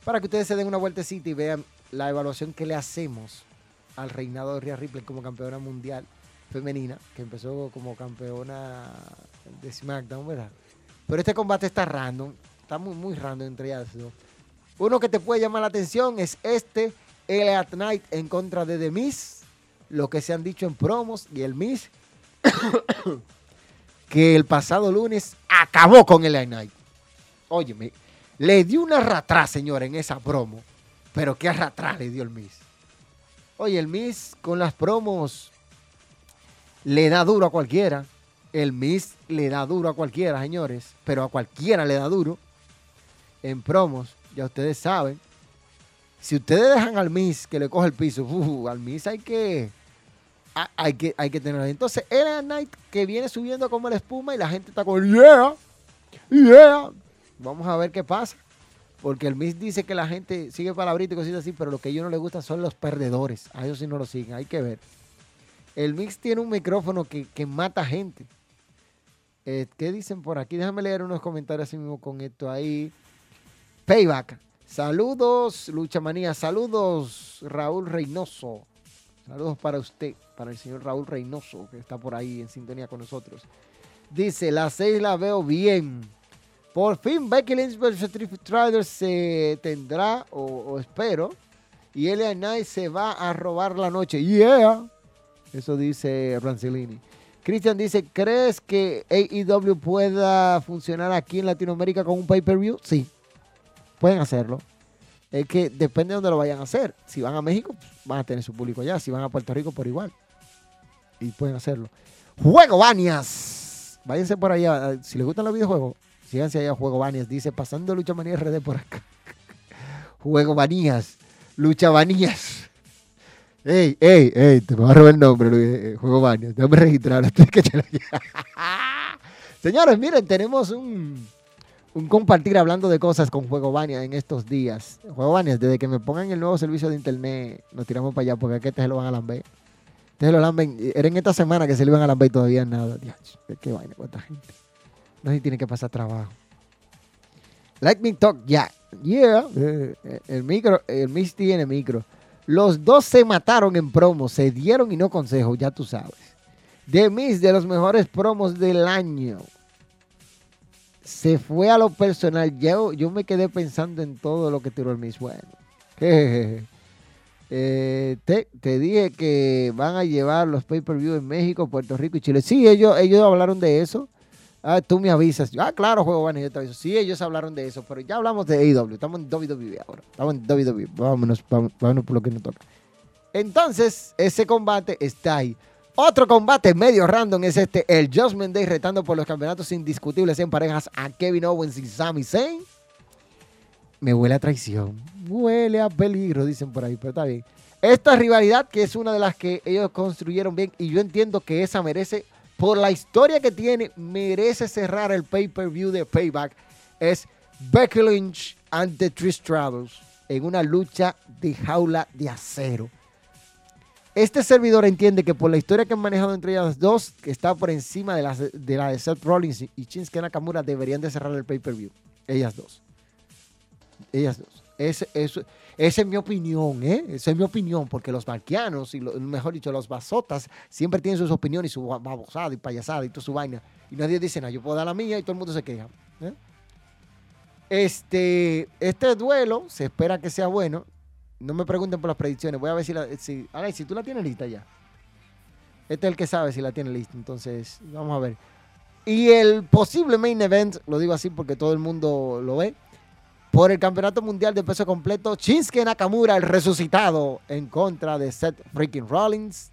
Speaker 2: Para que ustedes se den una vueltecita y vean la evaluación que le hacemos al reinado de Rhea Ripley como campeona mundial femenina, que empezó como campeona de SmackDown, ¿verdad? Pero este combate está random, está muy, muy random entre ellas Uno que te puede llamar la atención es este, Elliot Knight en contra de The Miz, lo que se han dicho en promos y el Miz que el pasado lunes acabó con el Night. Óyeme, le dio una ratrá, señor, en esa promo. Pero qué ratrá le dio el Miss. Oye, el Miss con las promos le da duro a cualquiera. El Miss le da duro a cualquiera, señores. Pero a cualquiera le da duro. En promos, ya ustedes saben. Si ustedes dejan al Miss que le coge el piso, al Miss hay que hay que, hay que tenerlo. Entonces, era Knight que viene subiendo como la espuma y la gente está con yeah, yeah. Vamos a ver qué pasa. Porque el Miss dice que la gente sigue palabritas y cositas así, pero lo que a ellos no les gusta son los perdedores. A ellos sí no lo siguen, hay que ver. El Mix tiene un micrófono que, mata gente. Eh, ¿Qué dicen por aquí? Déjame leer unos comentarios así mismo con esto ahí. Payback. Saludos, Lucha Manía. Saludos, Raúl Reynoso. Saludos para usted, para el señor Raúl Reynoso, que está por ahí en sintonía con nosotros. Dice, las seis la veo bien. Por fin Becky Lynch vs. Strider se tendrá, o, espero, y Elia Knight se va a robar la noche. Yeah. Eso dice Rancellini. Christian dice, ¿crees que AEW pueda funcionar aquí en Latinoamérica con un pay-per-view? Sí, pueden hacerlo es que depende de dónde lo vayan a hacer. Si van a México, van a tener su público allá. Si van a Puerto Rico, por igual. Y pueden hacerlo. Juego Banias. Váyanse por allá. Si les gustan los videojuegos, Síganse allá a Juego Banías. Dice, pasando Lucha Manía RD por acá. Juego Banías. Lucha Banías. Ey, ey, ey, te me va a robar el nombre, Luis, eh, Juego Banías. Déjame registrar antes que te lo Señores, miren, tenemos un, un compartir hablando de cosas con Juego Bania en estos días. Juego Bania, desde que me pongan el nuevo servicio de internet, nos tiramos para allá porque aquí se lo van a lamber. Este se lo lamben. Era en esta semana que se lo iban a lamber todavía nada. Dios, qué vaina, cuánta gente. No sé tiene que pasar trabajo. Let me talk, ya. Yeah. Eh, el micro, el Miss tiene micro. Los dos se mataron en promo, se dieron y no consejo, ya tú sabes. De mis, de los mejores promos del año. Se fue a lo personal. Yo, yo me quedé pensando en todo lo que tiró el Miss. Bueno. Eh, te, te, dije que van a llevar los pay-per-view en México, Puerto Rico y Chile. Sí, ellos, ellos hablaron de eso. Ah, tú me avisas. Ah, claro, juego bueno, yo te aviso. Sí, ellos hablaron de eso, pero ya hablamos de AEW. Estamos en WWE ahora. Estamos en WWE. Vámonos, vámonos por lo que nos toca. Entonces, ese combate está ahí. Otro combate medio random es este, el Judgment Day retando por los campeonatos indiscutibles en parejas a Kevin Owens y Sami Zayn. Me huele a traición, huele a peligro, dicen por ahí, pero está bien. Esta rivalidad que es una de las que ellos construyeron bien y yo entiendo que esa merece por la historia que tiene, merece cerrar el pay-per-view de Payback, es Becky Lynch ante Trish Stratus en una lucha de jaula de acero. Este servidor entiende que por la historia que han manejado entre ellas dos, que está por encima de la de, Seth Rollins y Shinsuke Nakamura, deberían de cerrar el pay-per-view. Ellas dos. Ellas dos. Esa es mi opinión, ¿eh? Esa es mi opinión, porque los marquianos, y mejor dicho, los basotas, siempre tienen sus opiniones y su babosada y payasada y toda su vaina. Y nadie dice nada, yo puedo dar la mía y todo el mundo se queja. ¿eh? Este, este duelo se espera que sea bueno. No me pregunten por las predicciones. Voy a ver si la. Si, si tú la tienes lista ya. Este es el que sabe si la tiene lista. Entonces, vamos a ver. Y el posible main event, lo digo así porque todo el mundo lo ve por el Campeonato Mundial de Peso Completo, Shinsuke Nakamura, el resucitado, en contra de Seth freaking Rollins.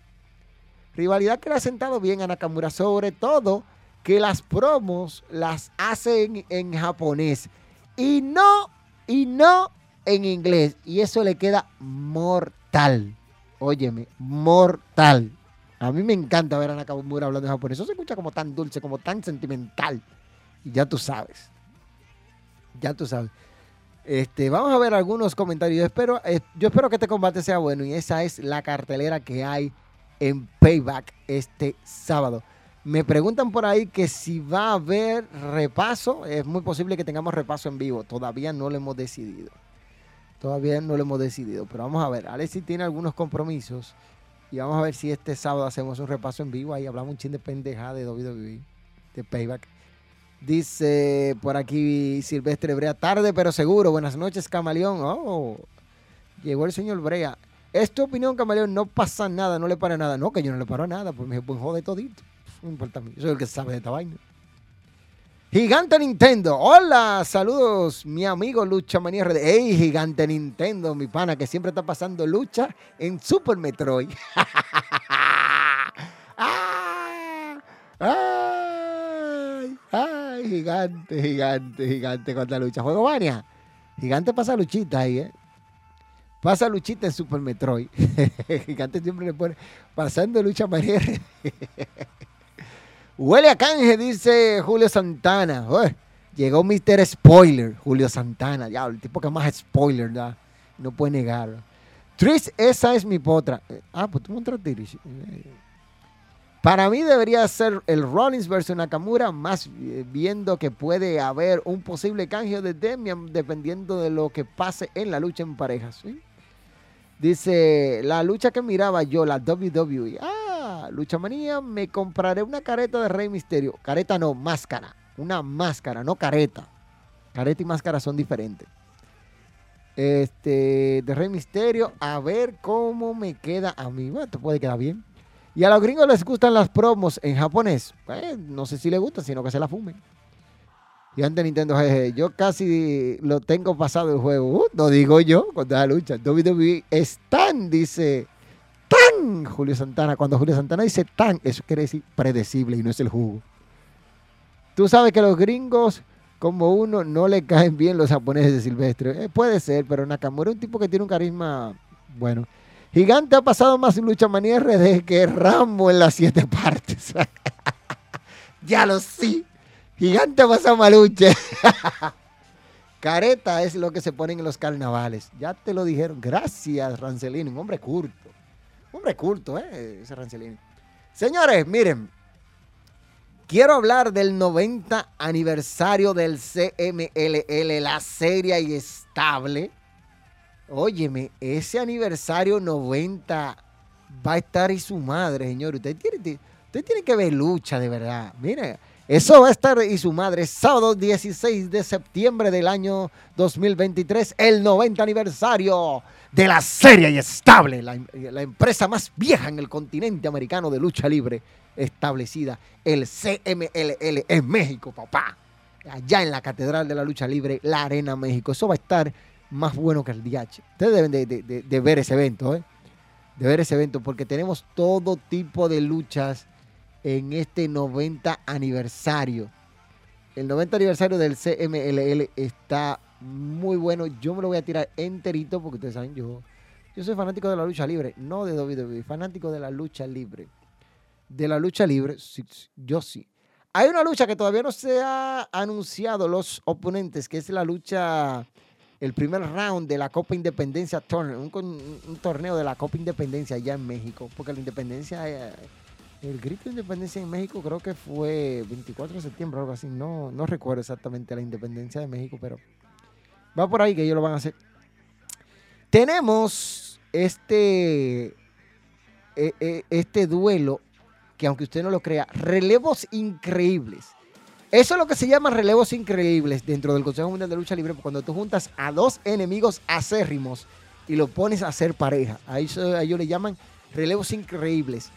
Speaker 2: Rivalidad que le ha sentado bien a Nakamura, sobre todo que las promos las hacen en japonés y no, y no en inglés. Y eso le queda mortal. Óyeme, mortal. A mí me encanta ver a Nakamura hablando en japonés. Eso se escucha como tan dulce, como tan sentimental. Y ya tú sabes. Ya tú sabes. Este, vamos a ver algunos comentarios. Yo eh, yo espero que este combate sea bueno y esa es la cartelera que hay en Payback este sábado. Me preguntan por ahí que si va a haber repaso. Es muy posible que tengamos repaso en vivo. Todavía no lo hemos decidido. Todavía no lo hemos decidido. Pero vamos a ver. Alexis tiene algunos compromisos. Y vamos a ver si este sábado hacemos un repaso en vivo. Ahí hablamos un chin de pendeja de WWE. De Payback. Dice por aquí Silvestre Brea, tarde pero seguro. Buenas noches, Camaleón. Oh, llegó el señor Brea. Es tu opinión, Camaleón, no pasa nada, no le para nada. No, que yo no le paro nada, pues me pues jode todito. No importa a mí, yo soy el que sabe de esta vaina. Gigante Nintendo. Hola, saludos, mi amigo Lucha Manía RD. Hey, Gigante Nintendo, mi pana, que siempre está pasando lucha en Super Metroid. ah, ah Ay, gigante, gigante, gigante contra lucha. Juego Vania. Gigante pasa luchita ahí, ¿eh? Pasa luchita en Super Metroid. gigante siempre le pone pasando lucha María. Huele a canje, dice Julio Santana. llegó Mr. Spoiler, Julio Santana. Ya, el tipo que más spoiler da. No puede negarlo. Tris, esa es mi potra. Ah, pues tú montaste para mí debería ser el Rollins versus Nakamura, más eh, viendo que puede haber un posible canje de Demian dependiendo de lo que pase en la lucha en parejas. Dice, la lucha que miraba yo, la WWE. Ah, lucha manía, me compraré una careta de Rey Misterio. Careta no, máscara. Una máscara, no careta. Careta y máscara son diferentes. Este, de Rey Misterio, a ver cómo me queda a mí. Bueno, te puede quedar bien. Y a los gringos les gustan las promos en japonés. No sé si les gustan, sino que se la fumen. Y antes Nintendo, jeje, yo casi lo tengo pasado el juego. Uh, no digo yo, cuando la lucha. WWE es tan, dice, tan Julio Santana. Cuando Julio Santana dice tan, eso quiere decir predecible y no es el jugo. Tú sabes que los gringos como uno no le caen bien los japoneses de Silvestre. Eh, puede ser, pero Nakamura es un tipo que tiene un carisma bueno. Gigante ha pasado más Lucha Manía RD que Rambo en las siete partes. ya lo sí. Gigante ha pasado más. Careta es lo que se ponen en los carnavales. Ya te lo dijeron. Gracias, Rancelini. Un hombre culto. Hombre culto, ¿eh? Ese Rancelini. Señores, miren, Quiero hablar del 90 aniversario del CMLL, la serie y estable. Óyeme, ese aniversario 90 va a estar y su madre, señor. Usted tiene, usted tiene que ver lucha de verdad. Mire, eso va a estar y su madre sábado 16 de septiembre del año 2023, el 90 aniversario de la serie y estable, la, la empresa más vieja en el continente americano de lucha libre establecida, el CMLL en México, papá. Allá en la Catedral de la Lucha Libre, la Arena México. Eso va a estar más bueno que el DH. Ustedes deben de, ver ese evento, ¿eh? De ver ese evento, porque tenemos todo tipo de luchas en este 90 aniversario. El 90 aniversario del CMLL está muy bueno. Yo me lo voy a tirar enterito porque ustedes saben, yo, yo soy fanático de la lucha libre, no de WWE, fanático de la lucha libre de la lucha libre, yo sí. Hay una lucha que todavía no se ha anunciado los oponentes, que es la lucha, el primer round de la Copa Independencia Tournament, un, torneo de la Copa Independencia allá en México, porque la Independencia, eh, el grito de Independencia en México creo que fue 24 de septiembre o algo así, no, no recuerdo exactamente la Independencia de México, pero va por ahí que ellos lo van a hacer. Tenemos este, e, e, este duelo que aunque usted no lo crea, relevos increíbles. Eso es lo que se llama relevos increíbles dentro del Consejo Mundial de Lucha Libre, cuando tú juntas a dos enemigos acérrimos y lo pones a ser pareja. A, eso, ellos le llaman relevos increíbles.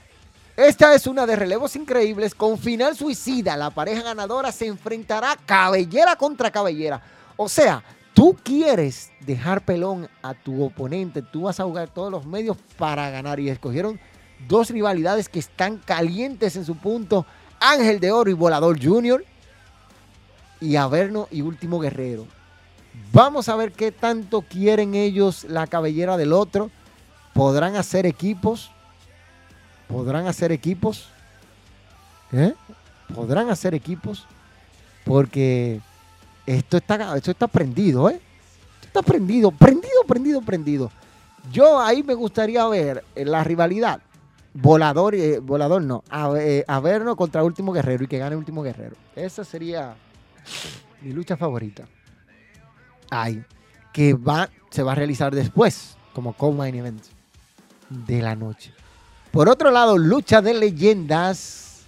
Speaker 2: Esta es una de relevos increíbles con final suicida. La pareja ganadora se enfrentará cabellera contra cabellera. O sea, tú quieres dejar pelón a tu oponente, tú vas a jugar todos los medios para ganar y escogieron dos rivalidades que están calientes en su punto. Ángel de Oro y Volador Junior. Y Averno y Último Guerrero. Vamos a ver qué tanto quieren ellos la cabellera del otro. ¿Podrán hacer equipos? ¿Podrán hacer equipos? ¿Eh? ¿Podrán hacer equipos? Porque esto está, esto está prendido, ¿eh? Esto está prendido, prendido, prendido, prendido. Yo ahí me gustaría ver la rivalidad Volador, eh, volador no, eh, Averno contra Último Guerrero y que gane Último Guerrero. Esa sería mi lucha favorita. Ay, que va, se va a realizar después, como co-main event de la noche. Por otro lado, lucha de leyendas.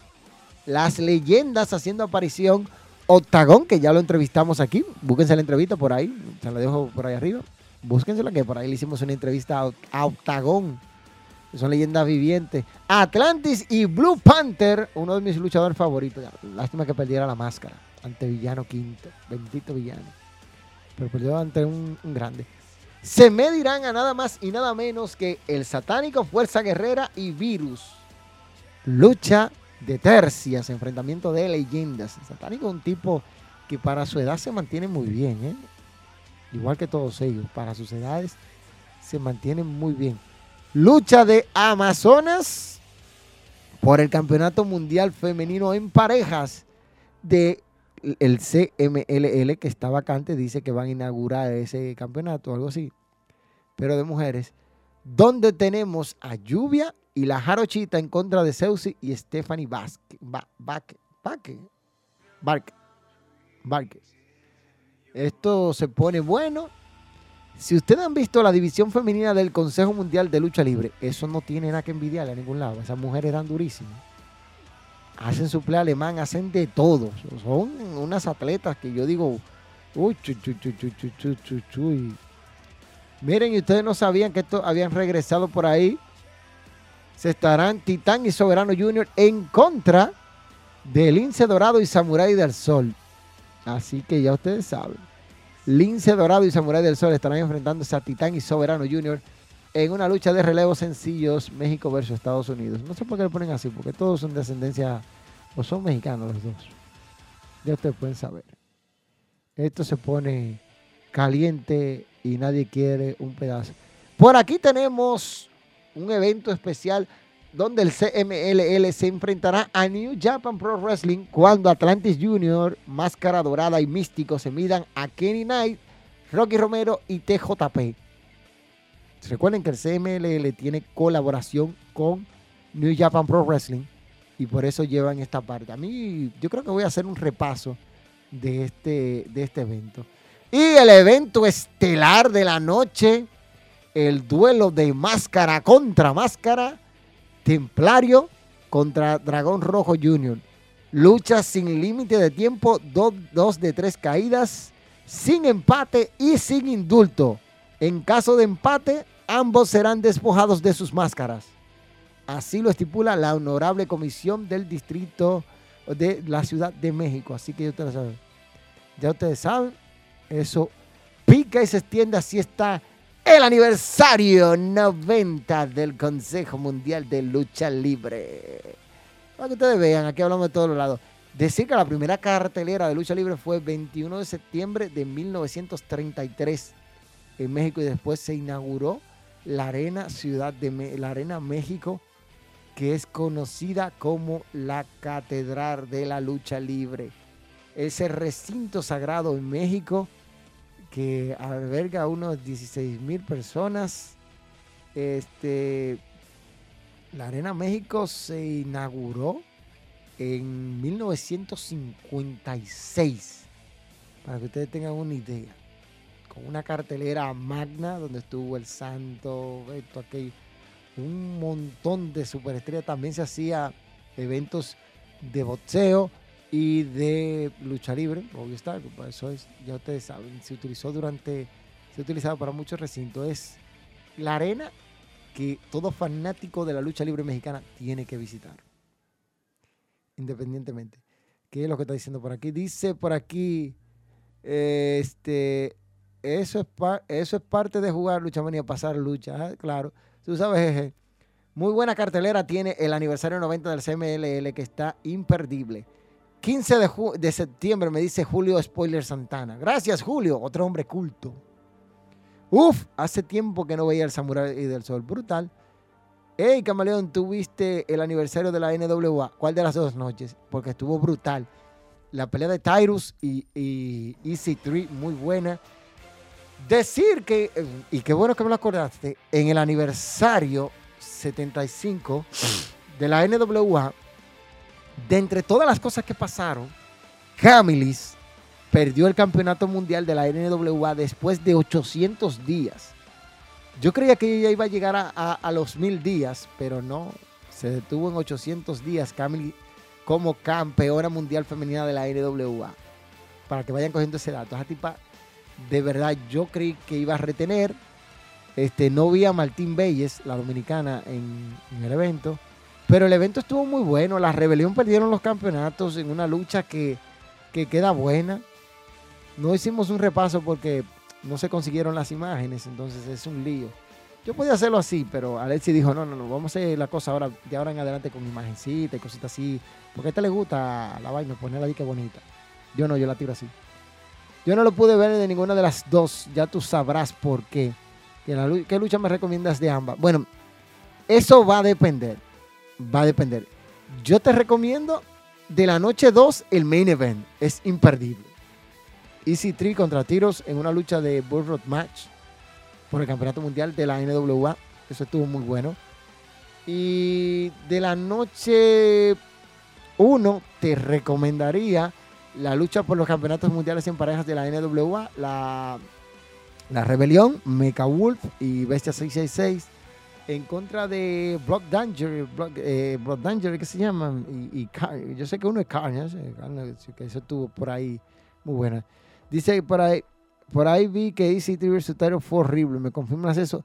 Speaker 2: Las leyendas haciendo aparición. Octagón, que ya lo entrevistamos aquí. Búsquense la entrevista por ahí. Se la dejo por ahí arriba. Búsquensela que por ahí le hicimos una entrevista a Octagón son leyendas vivientes. Atlantis y Blue Panther, uno de mis luchadores favoritos. Lástima que perdiera la máscara ante Villano Quinto. Bendito Villano. Pero perdió ante un, grande. Se medirán a nada más y nada menos que el satánico Fuerza Guerrera y Virus. Lucha de tercias, enfrentamiento de leyendas. El satánico es un tipo que para su edad se mantiene muy bien, ¿eh? igual que todos ellos, para sus edades se mantienen muy bien. Lucha de Amazonas por el Campeonato Mundial Femenino en parejas de el CMLL que está vacante, dice que van a inaugurar ese campeonato, algo así, pero de mujeres, donde tenemos a Lluvia y la Jarochita en contra de Zeusi y Stephanie Vázquez. Vázquez. Esto se pone bueno si ustedes han visto la división femenina del Consejo Mundial de Lucha Libre, eso no tiene nada que envidiarle a ningún lado. Esas mujeres eran durísimas. Hacen su play alemán, hacen de todo. Son unas atletas que yo digo, uy, Miren, y ustedes no sabían que esto habían regresado por ahí. Se estarán Titán y Soberano Junior en contra de Lince Dorado y Samurai del Sol. Así que ya ustedes saben. Lince Dorado y Samurai del Sol estarán enfrentándose a Titán y Soberano Junior en una lucha de relevos sencillos México versus Estados Unidos. No sé por qué le ponen así, porque todos son de ascendencia o son mexicanos los dos. Ya ustedes pueden saber. esto se pone caliente y nadie quiere un pedazo. Por aquí tenemos un evento especial donde el CMLL se enfrentará a New Japan Pro Wrestling cuando Atlantis Junior, Máscara Dorada y Místico se midan a Kenny Knight, Rocky Romero y TJP. Recuerden que el CMLL tiene colaboración con New Japan Pro Wrestling y por eso llevan esta parte. A mí, yo creo que voy a hacer un repaso de este, de este evento. Y el evento estelar de la noche, el duelo de máscara contra máscara, Templario contra Dragón Rojo Jr. Lucha sin límite de tiempo, dos, dos de tres caídas, sin empate y sin indulto. En caso de empate, ambos serán despojados de sus máscaras. Así lo estipula la honorable comisión del distrito de la Ciudad de México. Así que ya ustedes saben. Ya ustedes saben, eso pica y se extiende. Así está el aniversario 90 del Consejo Mundial de Lucha Libre. Para que ustedes vean, aquí hablamos de todos los lados. Decir que la primera cartelera de lucha libre fue el 21 de septiembre de 1933 en México y después se inauguró la Arena Ciudad de la Arena México que es conocida como la Catedral de la Lucha Libre. Ese recinto sagrado en México que alberga a unos 16 mil personas. Este, la Arena México se inauguró en 1956, para que ustedes tengan una idea, una cartelera magna donde estuvo el Santo, esto, aquello un montón de superestrellas. También se hacía eventos de boxeo y de lucha libre, obvio está, eso es, ya ustedes saben, se utilizó durante, se ha utilizado para muchos recintos. Es la arena que todo fanático de la lucha libre mexicana tiene que visitar. Independientemente. ¿Qué es lo que está diciendo por aquí? Dice por aquí, este, eso es, eso es parte de jugar lucha manía, pasar lucha, ah, claro. Tú sabes, muy buena cartelera tiene el aniversario 90 del CMLL que está imperdible. 15 de, de septiembre me dice Julio Spoiler Santana. Gracias, Julio, otro hombre culto. Uf, hace tiempo que no veía el Samurai del Sol. Brutal. Hey, Camaleón, ¿tuviste el aniversario de la NWA? ¿Cuál de las dos noches? Porque estuvo brutal. La pelea de Tyrus y, y Easy 3, muy buena. Decir que, y qué bueno que me lo acordaste, en el aniversario 75 de la NWA, de entre todas las cosas que pasaron, Camilis perdió el campeonato mundial de la NWA después de 800 días. Yo creía que ella iba a llegar a, los mil días, pero no, se detuvo en 800 días Camilis como campeona mundial femenina de la NWA. Para que vayan cogiendo ese dato. Esa tipa de verdad yo creí que iba a retener. Este, no vi a Martín Belles, la dominicana, en, el evento. Pero el evento estuvo muy bueno. La rebelión perdieron los campeonatos en una lucha que, queda buena. No hicimos un repaso porque no se consiguieron las imágenes, entonces es un lío. Yo podía hacerlo así, pero Alexi dijo, no, no, no, vamos a hacer la cosa ahora, de ahora en adelante con imagencita y cositas así. Porque a este le gusta la vaina, ponerla ahí que bonita. Yo no, yo la tiro así. Yo no lo pude ver de ninguna de las dos. Ya tú sabrás por qué. ¿Qué lucha me recomiendas de ambas? Bueno, eso va a depender. Va a depender. Yo te recomiendo de la noche 2 el main event. Es imperdible. Easy 3 contra Tiros en una lucha de Bull Road Match por el Campeonato Mundial de la NWA. Eso estuvo muy bueno. Y de la noche 1 te recomendaría la lucha por los campeonatos mundiales en parejas de la NWA, la, la Rebelión, Mecha Wolf y Bestia 666 en contra de Brock Danger, Brock, eh, Danger, ¿qué se llaman? Y, yo sé que uno es Carnage, que eso estuvo por ahí muy buena. Dice por ahí, por ahí vi que EC3 vs. Fue horrible, ¿me confirmas eso?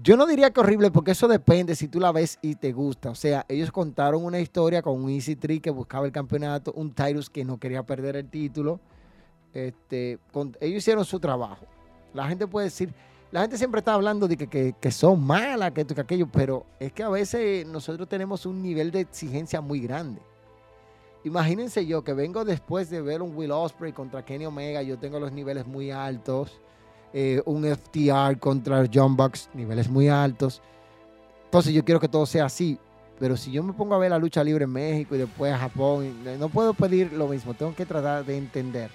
Speaker 2: Yo no diría que horrible porque eso depende si tú la ves y te gusta. O sea, ellos contaron una historia con un Easy Tree que buscaba el campeonato, un Tyrus que no quería perder el título. Este, ellos hicieron su trabajo. La gente puede decir, la gente siempre está hablando de que, son malas, que esto, que aquello, pero es que a veces nosotros tenemos un nivel de exigencia muy grande. Imagínense yo que vengo después de ver un Will Osprey contra Kenny Omega, yo tengo los niveles muy altos. Eh, un FTR contra John Bucks, niveles muy altos. Entonces yo quiero que todo sea así. Pero si yo me pongo a ver la lucha libre en México y después a Japón, no puedo pedir lo mismo, tengo que tratar de entender.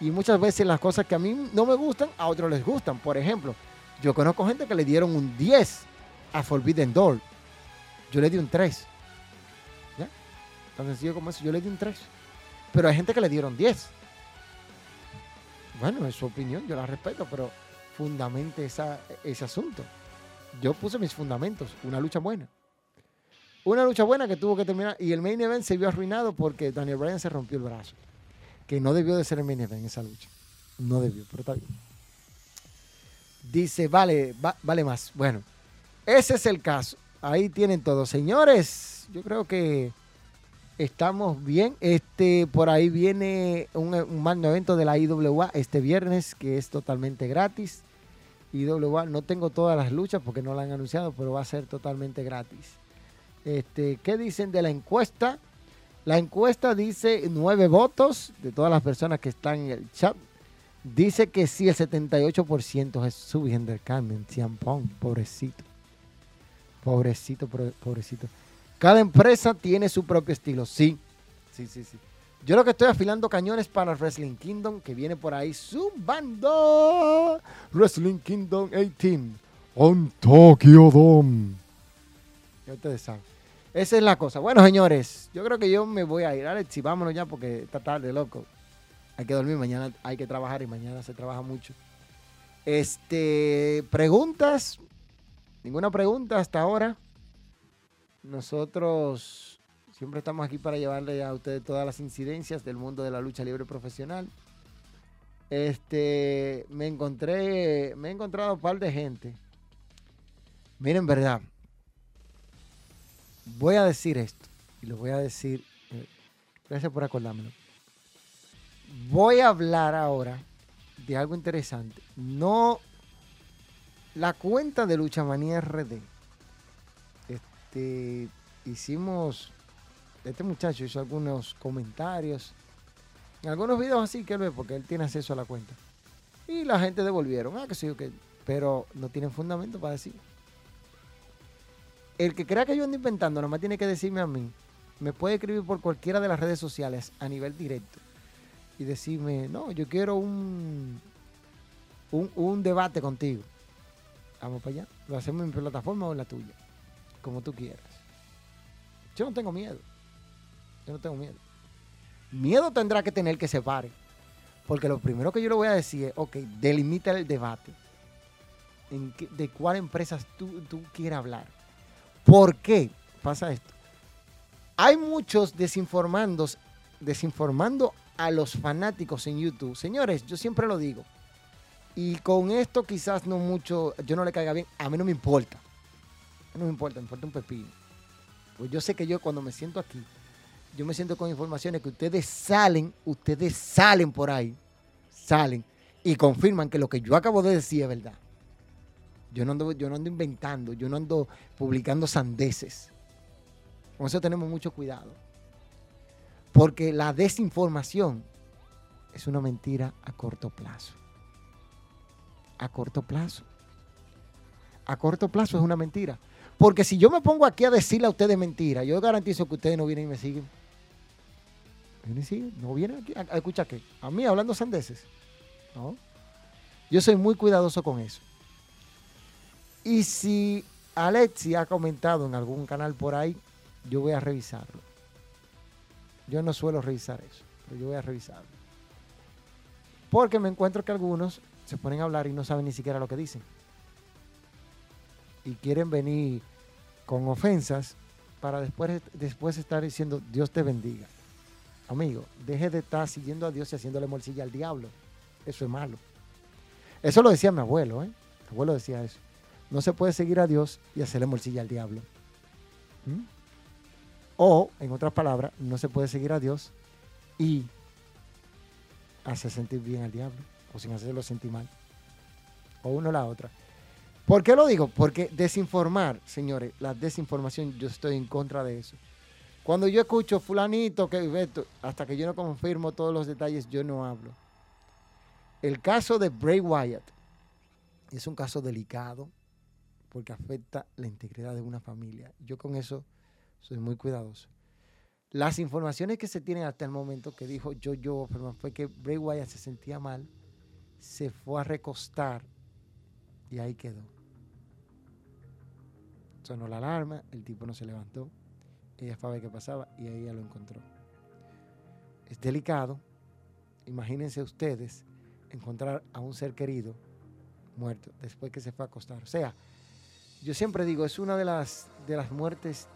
Speaker 2: Y muchas veces las cosas que a mí no me gustan, a otros les gustan. Por ejemplo, yo conozco gente que le dieron un 10 a Forbidden Door. Yo le di un 3. ¿Ya? Tan sencillo como eso, yo le di un 3. Pero hay gente que le dieron 10. Bueno, es su opinión, yo la respeto, pero fundamente ese asunto. Yo puse mis fundamentos, una lucha buena. Una lucha buena que tuvo que terminar. Y el main event se vio arruinado porque Daniel Bryan se rompió el brazo. Que no debió de ser el main event en esa lucha. No debió, pero está bien. Dice, vale, vale más. Bueno, ese es el caso. Ahí tienen todo. Señores, yo creo que estamos bien. Este, por ahí viene un, un evento de la IWA este viernes que es totalmente gratis. IWA, no tengo todas las luchas porque no la han anunciado, pero va a ser totalmente gratis. Este, ¿Qué dicen de la encuesta? La encuesta dice nueve votos de todas las personas que están en el chat. Dice que sí, el 78% es Subhender Carmen, Ciampón, pobrecito. Pobrecito, pobrecito. Cada empresa tiene su propio estilo, sí. Sí, sí, sí. Yo lo que estoy afilando cañones para Wrestling Kingdom, que viene por ahí zumbando. Wrestling Kingdom 18 on Tokyo Dome. Ya ustedes saben. Esa es la cosa. Bueno, señores, yo creo que yo me voy a ir. Alex, y vámonos ya porque está tarde, loco. Hay que dormir, mañana hay que trabajar y mañana se trabaja mucho. Este, preguntas. Ninguna pregunta hasta ahora. Nosotros siempre estamos aquí para llevarle a ustedes todas las incidencias del mundo de la lucha libre profesional. Este, me encontré, me he encontrado un par de gente. Miren, verdad. Voy a decir esto y lo voy a decir. Eh, gracias por acordármelo. Voy a hablar ahora de algo interesante. No la cuenta de Lucha Manía RD este, hicimos, este muchacho hizo algunos comentarios, en algunos videos así que él ve, porque él tiene acceso a la cuenta. Y la gente devolvieron, ah, que sí, que, pero no tienen fundamento para decir. El que crea que yo ando inventando, nomás tiene que decirme a mí, me puede escribir por cualquiera de las redes sociales a nivel directo y decirme, no, yo quiero un, un, un debate contigo. Vamos para allá. Lo hacemos en mi plataforma o en la tuya como tú quieras. Yo no tengo miedo. Yo no tengo miedo. Miedo tendrá que tener que se pare. Porque lo primero que yo le voy a decir es, ok, delimita el debate. En ¿De cuál empresas tú, tú quieres hablar? ¿Por qué pasa esto? Hay muchos desinformando, desinformando a los fanáticos en YouTube. Señores, yo siempre lo digo. Y con esto quizás no mucho, yo no le caiga bien, a mí no me importa. No me importa, me importa un pepino. Pues yo sé que yo cuando me siento aquí, yo me siento con informaciones que ustedes salen, ustedes salen por ahí, salen y confirman que lo que yo acabo de decir es verdad. Yo no ando, yo no ando inventando, yo no ando publicando sandeces. Con eso tenemos mucho cuidado. Porque la desinformación es una mentira a corto plazo. A corto plazo. A corto plazo es una mentira. Porque si yo me pongo aquí a decirle a ustedes mentiras, yo garantizo que ustedes no vienen y me siguen. Vienen y no vienen aquí a, escuchar qué. A mí hablando sandeces. No. Yo soy muy cuidadoso con eso. Y si Alexi ha comentado en algún canal por ahí, yo voy a revisarlo. Yo no suelo revisar eso, pero yo voy a revisarlo. Porque me encuentro que algunos se ponen a hablar y no saben ni siquiera lo que dicen. Y quieren venir con ofensas para después, después estar diciendo Dios te bendiga. Amigo, deje de estar siguiendo a Dios y haciéndole morcilla al diablo. Eso es malo. Eso lo decía mi abuelo, ¿eh? Mi abuelo decía eso. No se puede seguir a Dios y hacerle morcilla al diablo. ¿Mm? O, en otras palabras, no se puede seguir a Dios y hacer sentir bien al diablo o sin hacerlo sentir mal. O uno o la otra. ¿Por qué lo digo? Porque desinformar, señores, la desinformación, yo estoy en contra de eso. Cuando yo escucho fulanito, que hasta que yo no confirmo todos los detalles, yo no hablo. El caso de Bray Wyatt es un caso delicado porque afecta la integridad de una familia. Yo con eso soy muy cuidadoso. Las informaciones que se tienen hasta el momento que dijo yo, yo, fue que Bray Wyatt se sentía mal, se fue a recostar y ahí quedó. Sonó la alarma, el tipo no se levantó, ella fue a ver qué pasaba y ahí ella lo encontró. Es delicado, imagínense ustedes encontrar a un ser querido muerto después que se fue a acostar. O sea, yo siempre digo, es una de las, de las muertes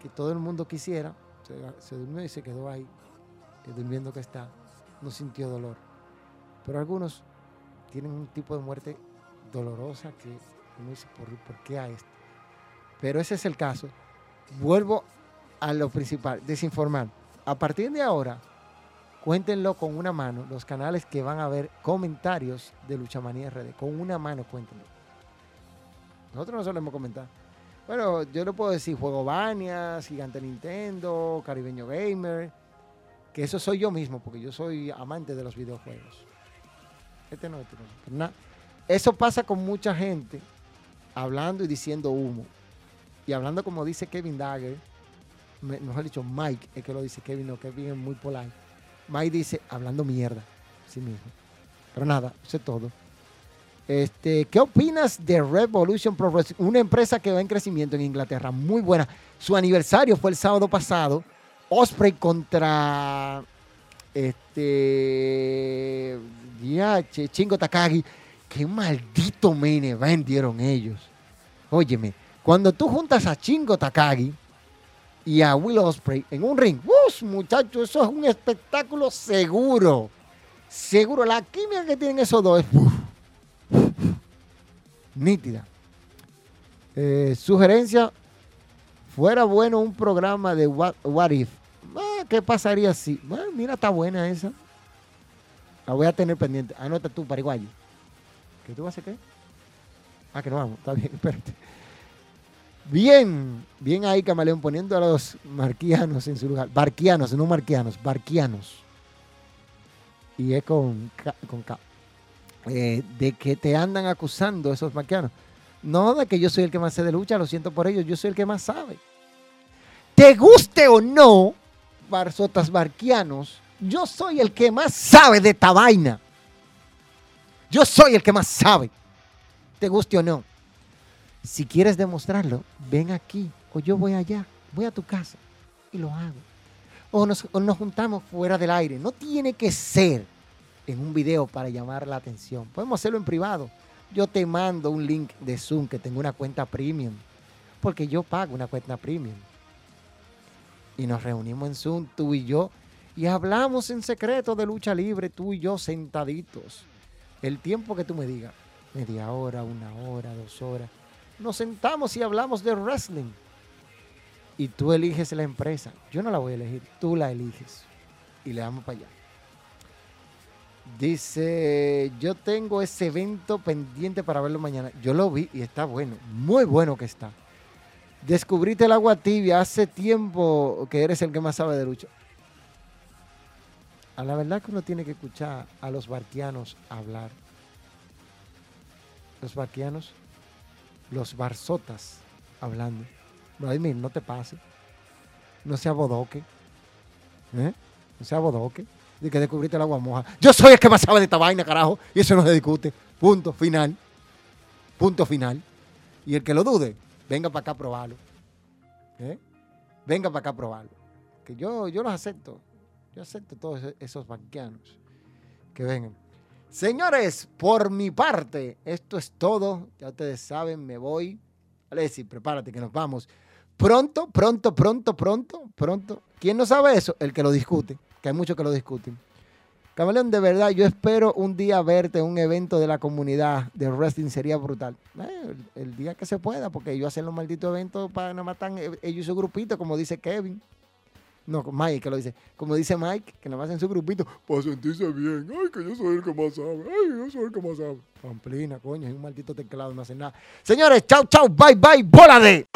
Speaker 2: que todo el mundo quisiera. Se, durmió y se quedó ahí, eh, durmiendo que está. No sintió dolor. Pero algunos tienen un tipo de muerte dolorosa que uno dice, ¿por, ¿por qué a esto? Pero ese es el caso. Vuelvo a lo principal, desinformar. A partir de ahora, cuéntenlo con una mano, los canales que van a ver comentarios de Luchamanía RD. Con una mano cuéntenlo. Nosotros no solemos comentar. Bueno, yo le puedo decir Juego Banias, Gigante Nintendo, Caribeño Gamer, que eso soy yo mismo, porque yo soy amante de los videojuegos. Este no, este no. Eso pasa con mucha gente hablando y diciendo humo. Y hablando como dice Kevin Dagger, mejor dicho, Mike, es que lo dice Kevin, no, Kevin es muy polite. Mike dice, hablando mierda, sí mismo. Pero nada, eso es todo. Este, ¿Qué opinas de Revolution Pro Wrestling? Una empresa que va en crecimiento en Inglaterra, muy buena. Su aniversario fue el sábado pasado. Osprey contra este che, Chingo Takagi. Qué maldito main event dieron ellos. Óyeme, cuando tú juntas a Chingo Takagi y a Will Osprey en un ring, ¡uh, muchachos! Eso es un espectáculo seguro. Seguro. La química que tienen esos dos es nítida. Eh, sugerencia, fuera bueno un programa de What, If. Ah, ¿Qué pasaría si? mira, está buena esa. La voy a tener pendiente. Anota tú, Paraguayo. ¿Qué tú hacer qué? Ah, que no vamos. Está bien, espérate. Bien, bien ahí, Camaleón, poniendo a los marquianos en su lugar. Barquianos, no marquianos, barquianos. Y es con con K. Eh, de que te andan acusando esos marquianos. No de que yo soy el que más sé de lucha, lo siento por ellos, yo soy el que más sabe. Te guste o no, barzotas barquianos, yo soy el que más sabe de esta vaina. Yo soy el que más sabe. Te guste o no. Si quieres demostrarlo, ven aquí o yo voy allá, voy a tu casa y lo hago. O nos, o nos juntamos fuera del aire. No tiene que ser en un video para llamar la atención. Podemos hacerlo en privado. Yo te mando un link de Zoom que tengo una cuenta premium. Porque yo pago una cuenta premium. Y nos reunimos en Zoom, tú y yo, y hablamos en secreto de lucha libre, tú y yo sentaditos. El tiempo que tú me digas, media hora, una hora, dos horas. Nos sentamos y hablamos de wrestling. Y tú eliges la empresa. Yo no la voy a elegir, tú la eliges. Y le damos para allá. Dice, yo tengo ese evento pendiente para verlo mañana. Yo lo vi y está bueno, muy bueno que está. Descubriste el agua tibia hace tiempo que eres el que más sabe de lucha. A la verdad que uno tiene que escuchar a los barquianos hablar. Los barquianos, los barzotas hablando. Vladimir, no te pase. No sea bodoque. ¿Eh? No sea bodoque de que descubriste el agua moja. Yo soy el que sabe de esta vaina, carajo. Y eso no se discute. Punto final. Punto final. Y el que lo dude, venga para acá a probarlo. ¿Eh? Venga para acá a probarlo. Que yo, yo los acepto. Yo acepto todos esos banquianos que vengan. Señores, por mi parte, esto es todo. Ya ustedes saben, me voy. Alessi, prepárate que nos vamos. Pronto, pronto, pronto, pronto, pronto. ¿Quién no sabe eso? El que lo discute que hay muchos que lo discuten. Camaleón, de verdad, yo espero un día verte en un evento de la comunidad de wrestling, sería brutal. Eh, el, día que se pueda, porque ellos hacen los malditos eventos para nada más eh, ellos su grupito, como dice Kevin. No, Mike que lo dice. Como dice Mike, que nada más en su grupito, para sentirse bien. Ay, que yo soy el que más sabe. Ay, yo soy el que más sabe. Pamplina, coño, es un maldito teclado, no hace nada. Señores, chau, chau, bye, bye, bola de.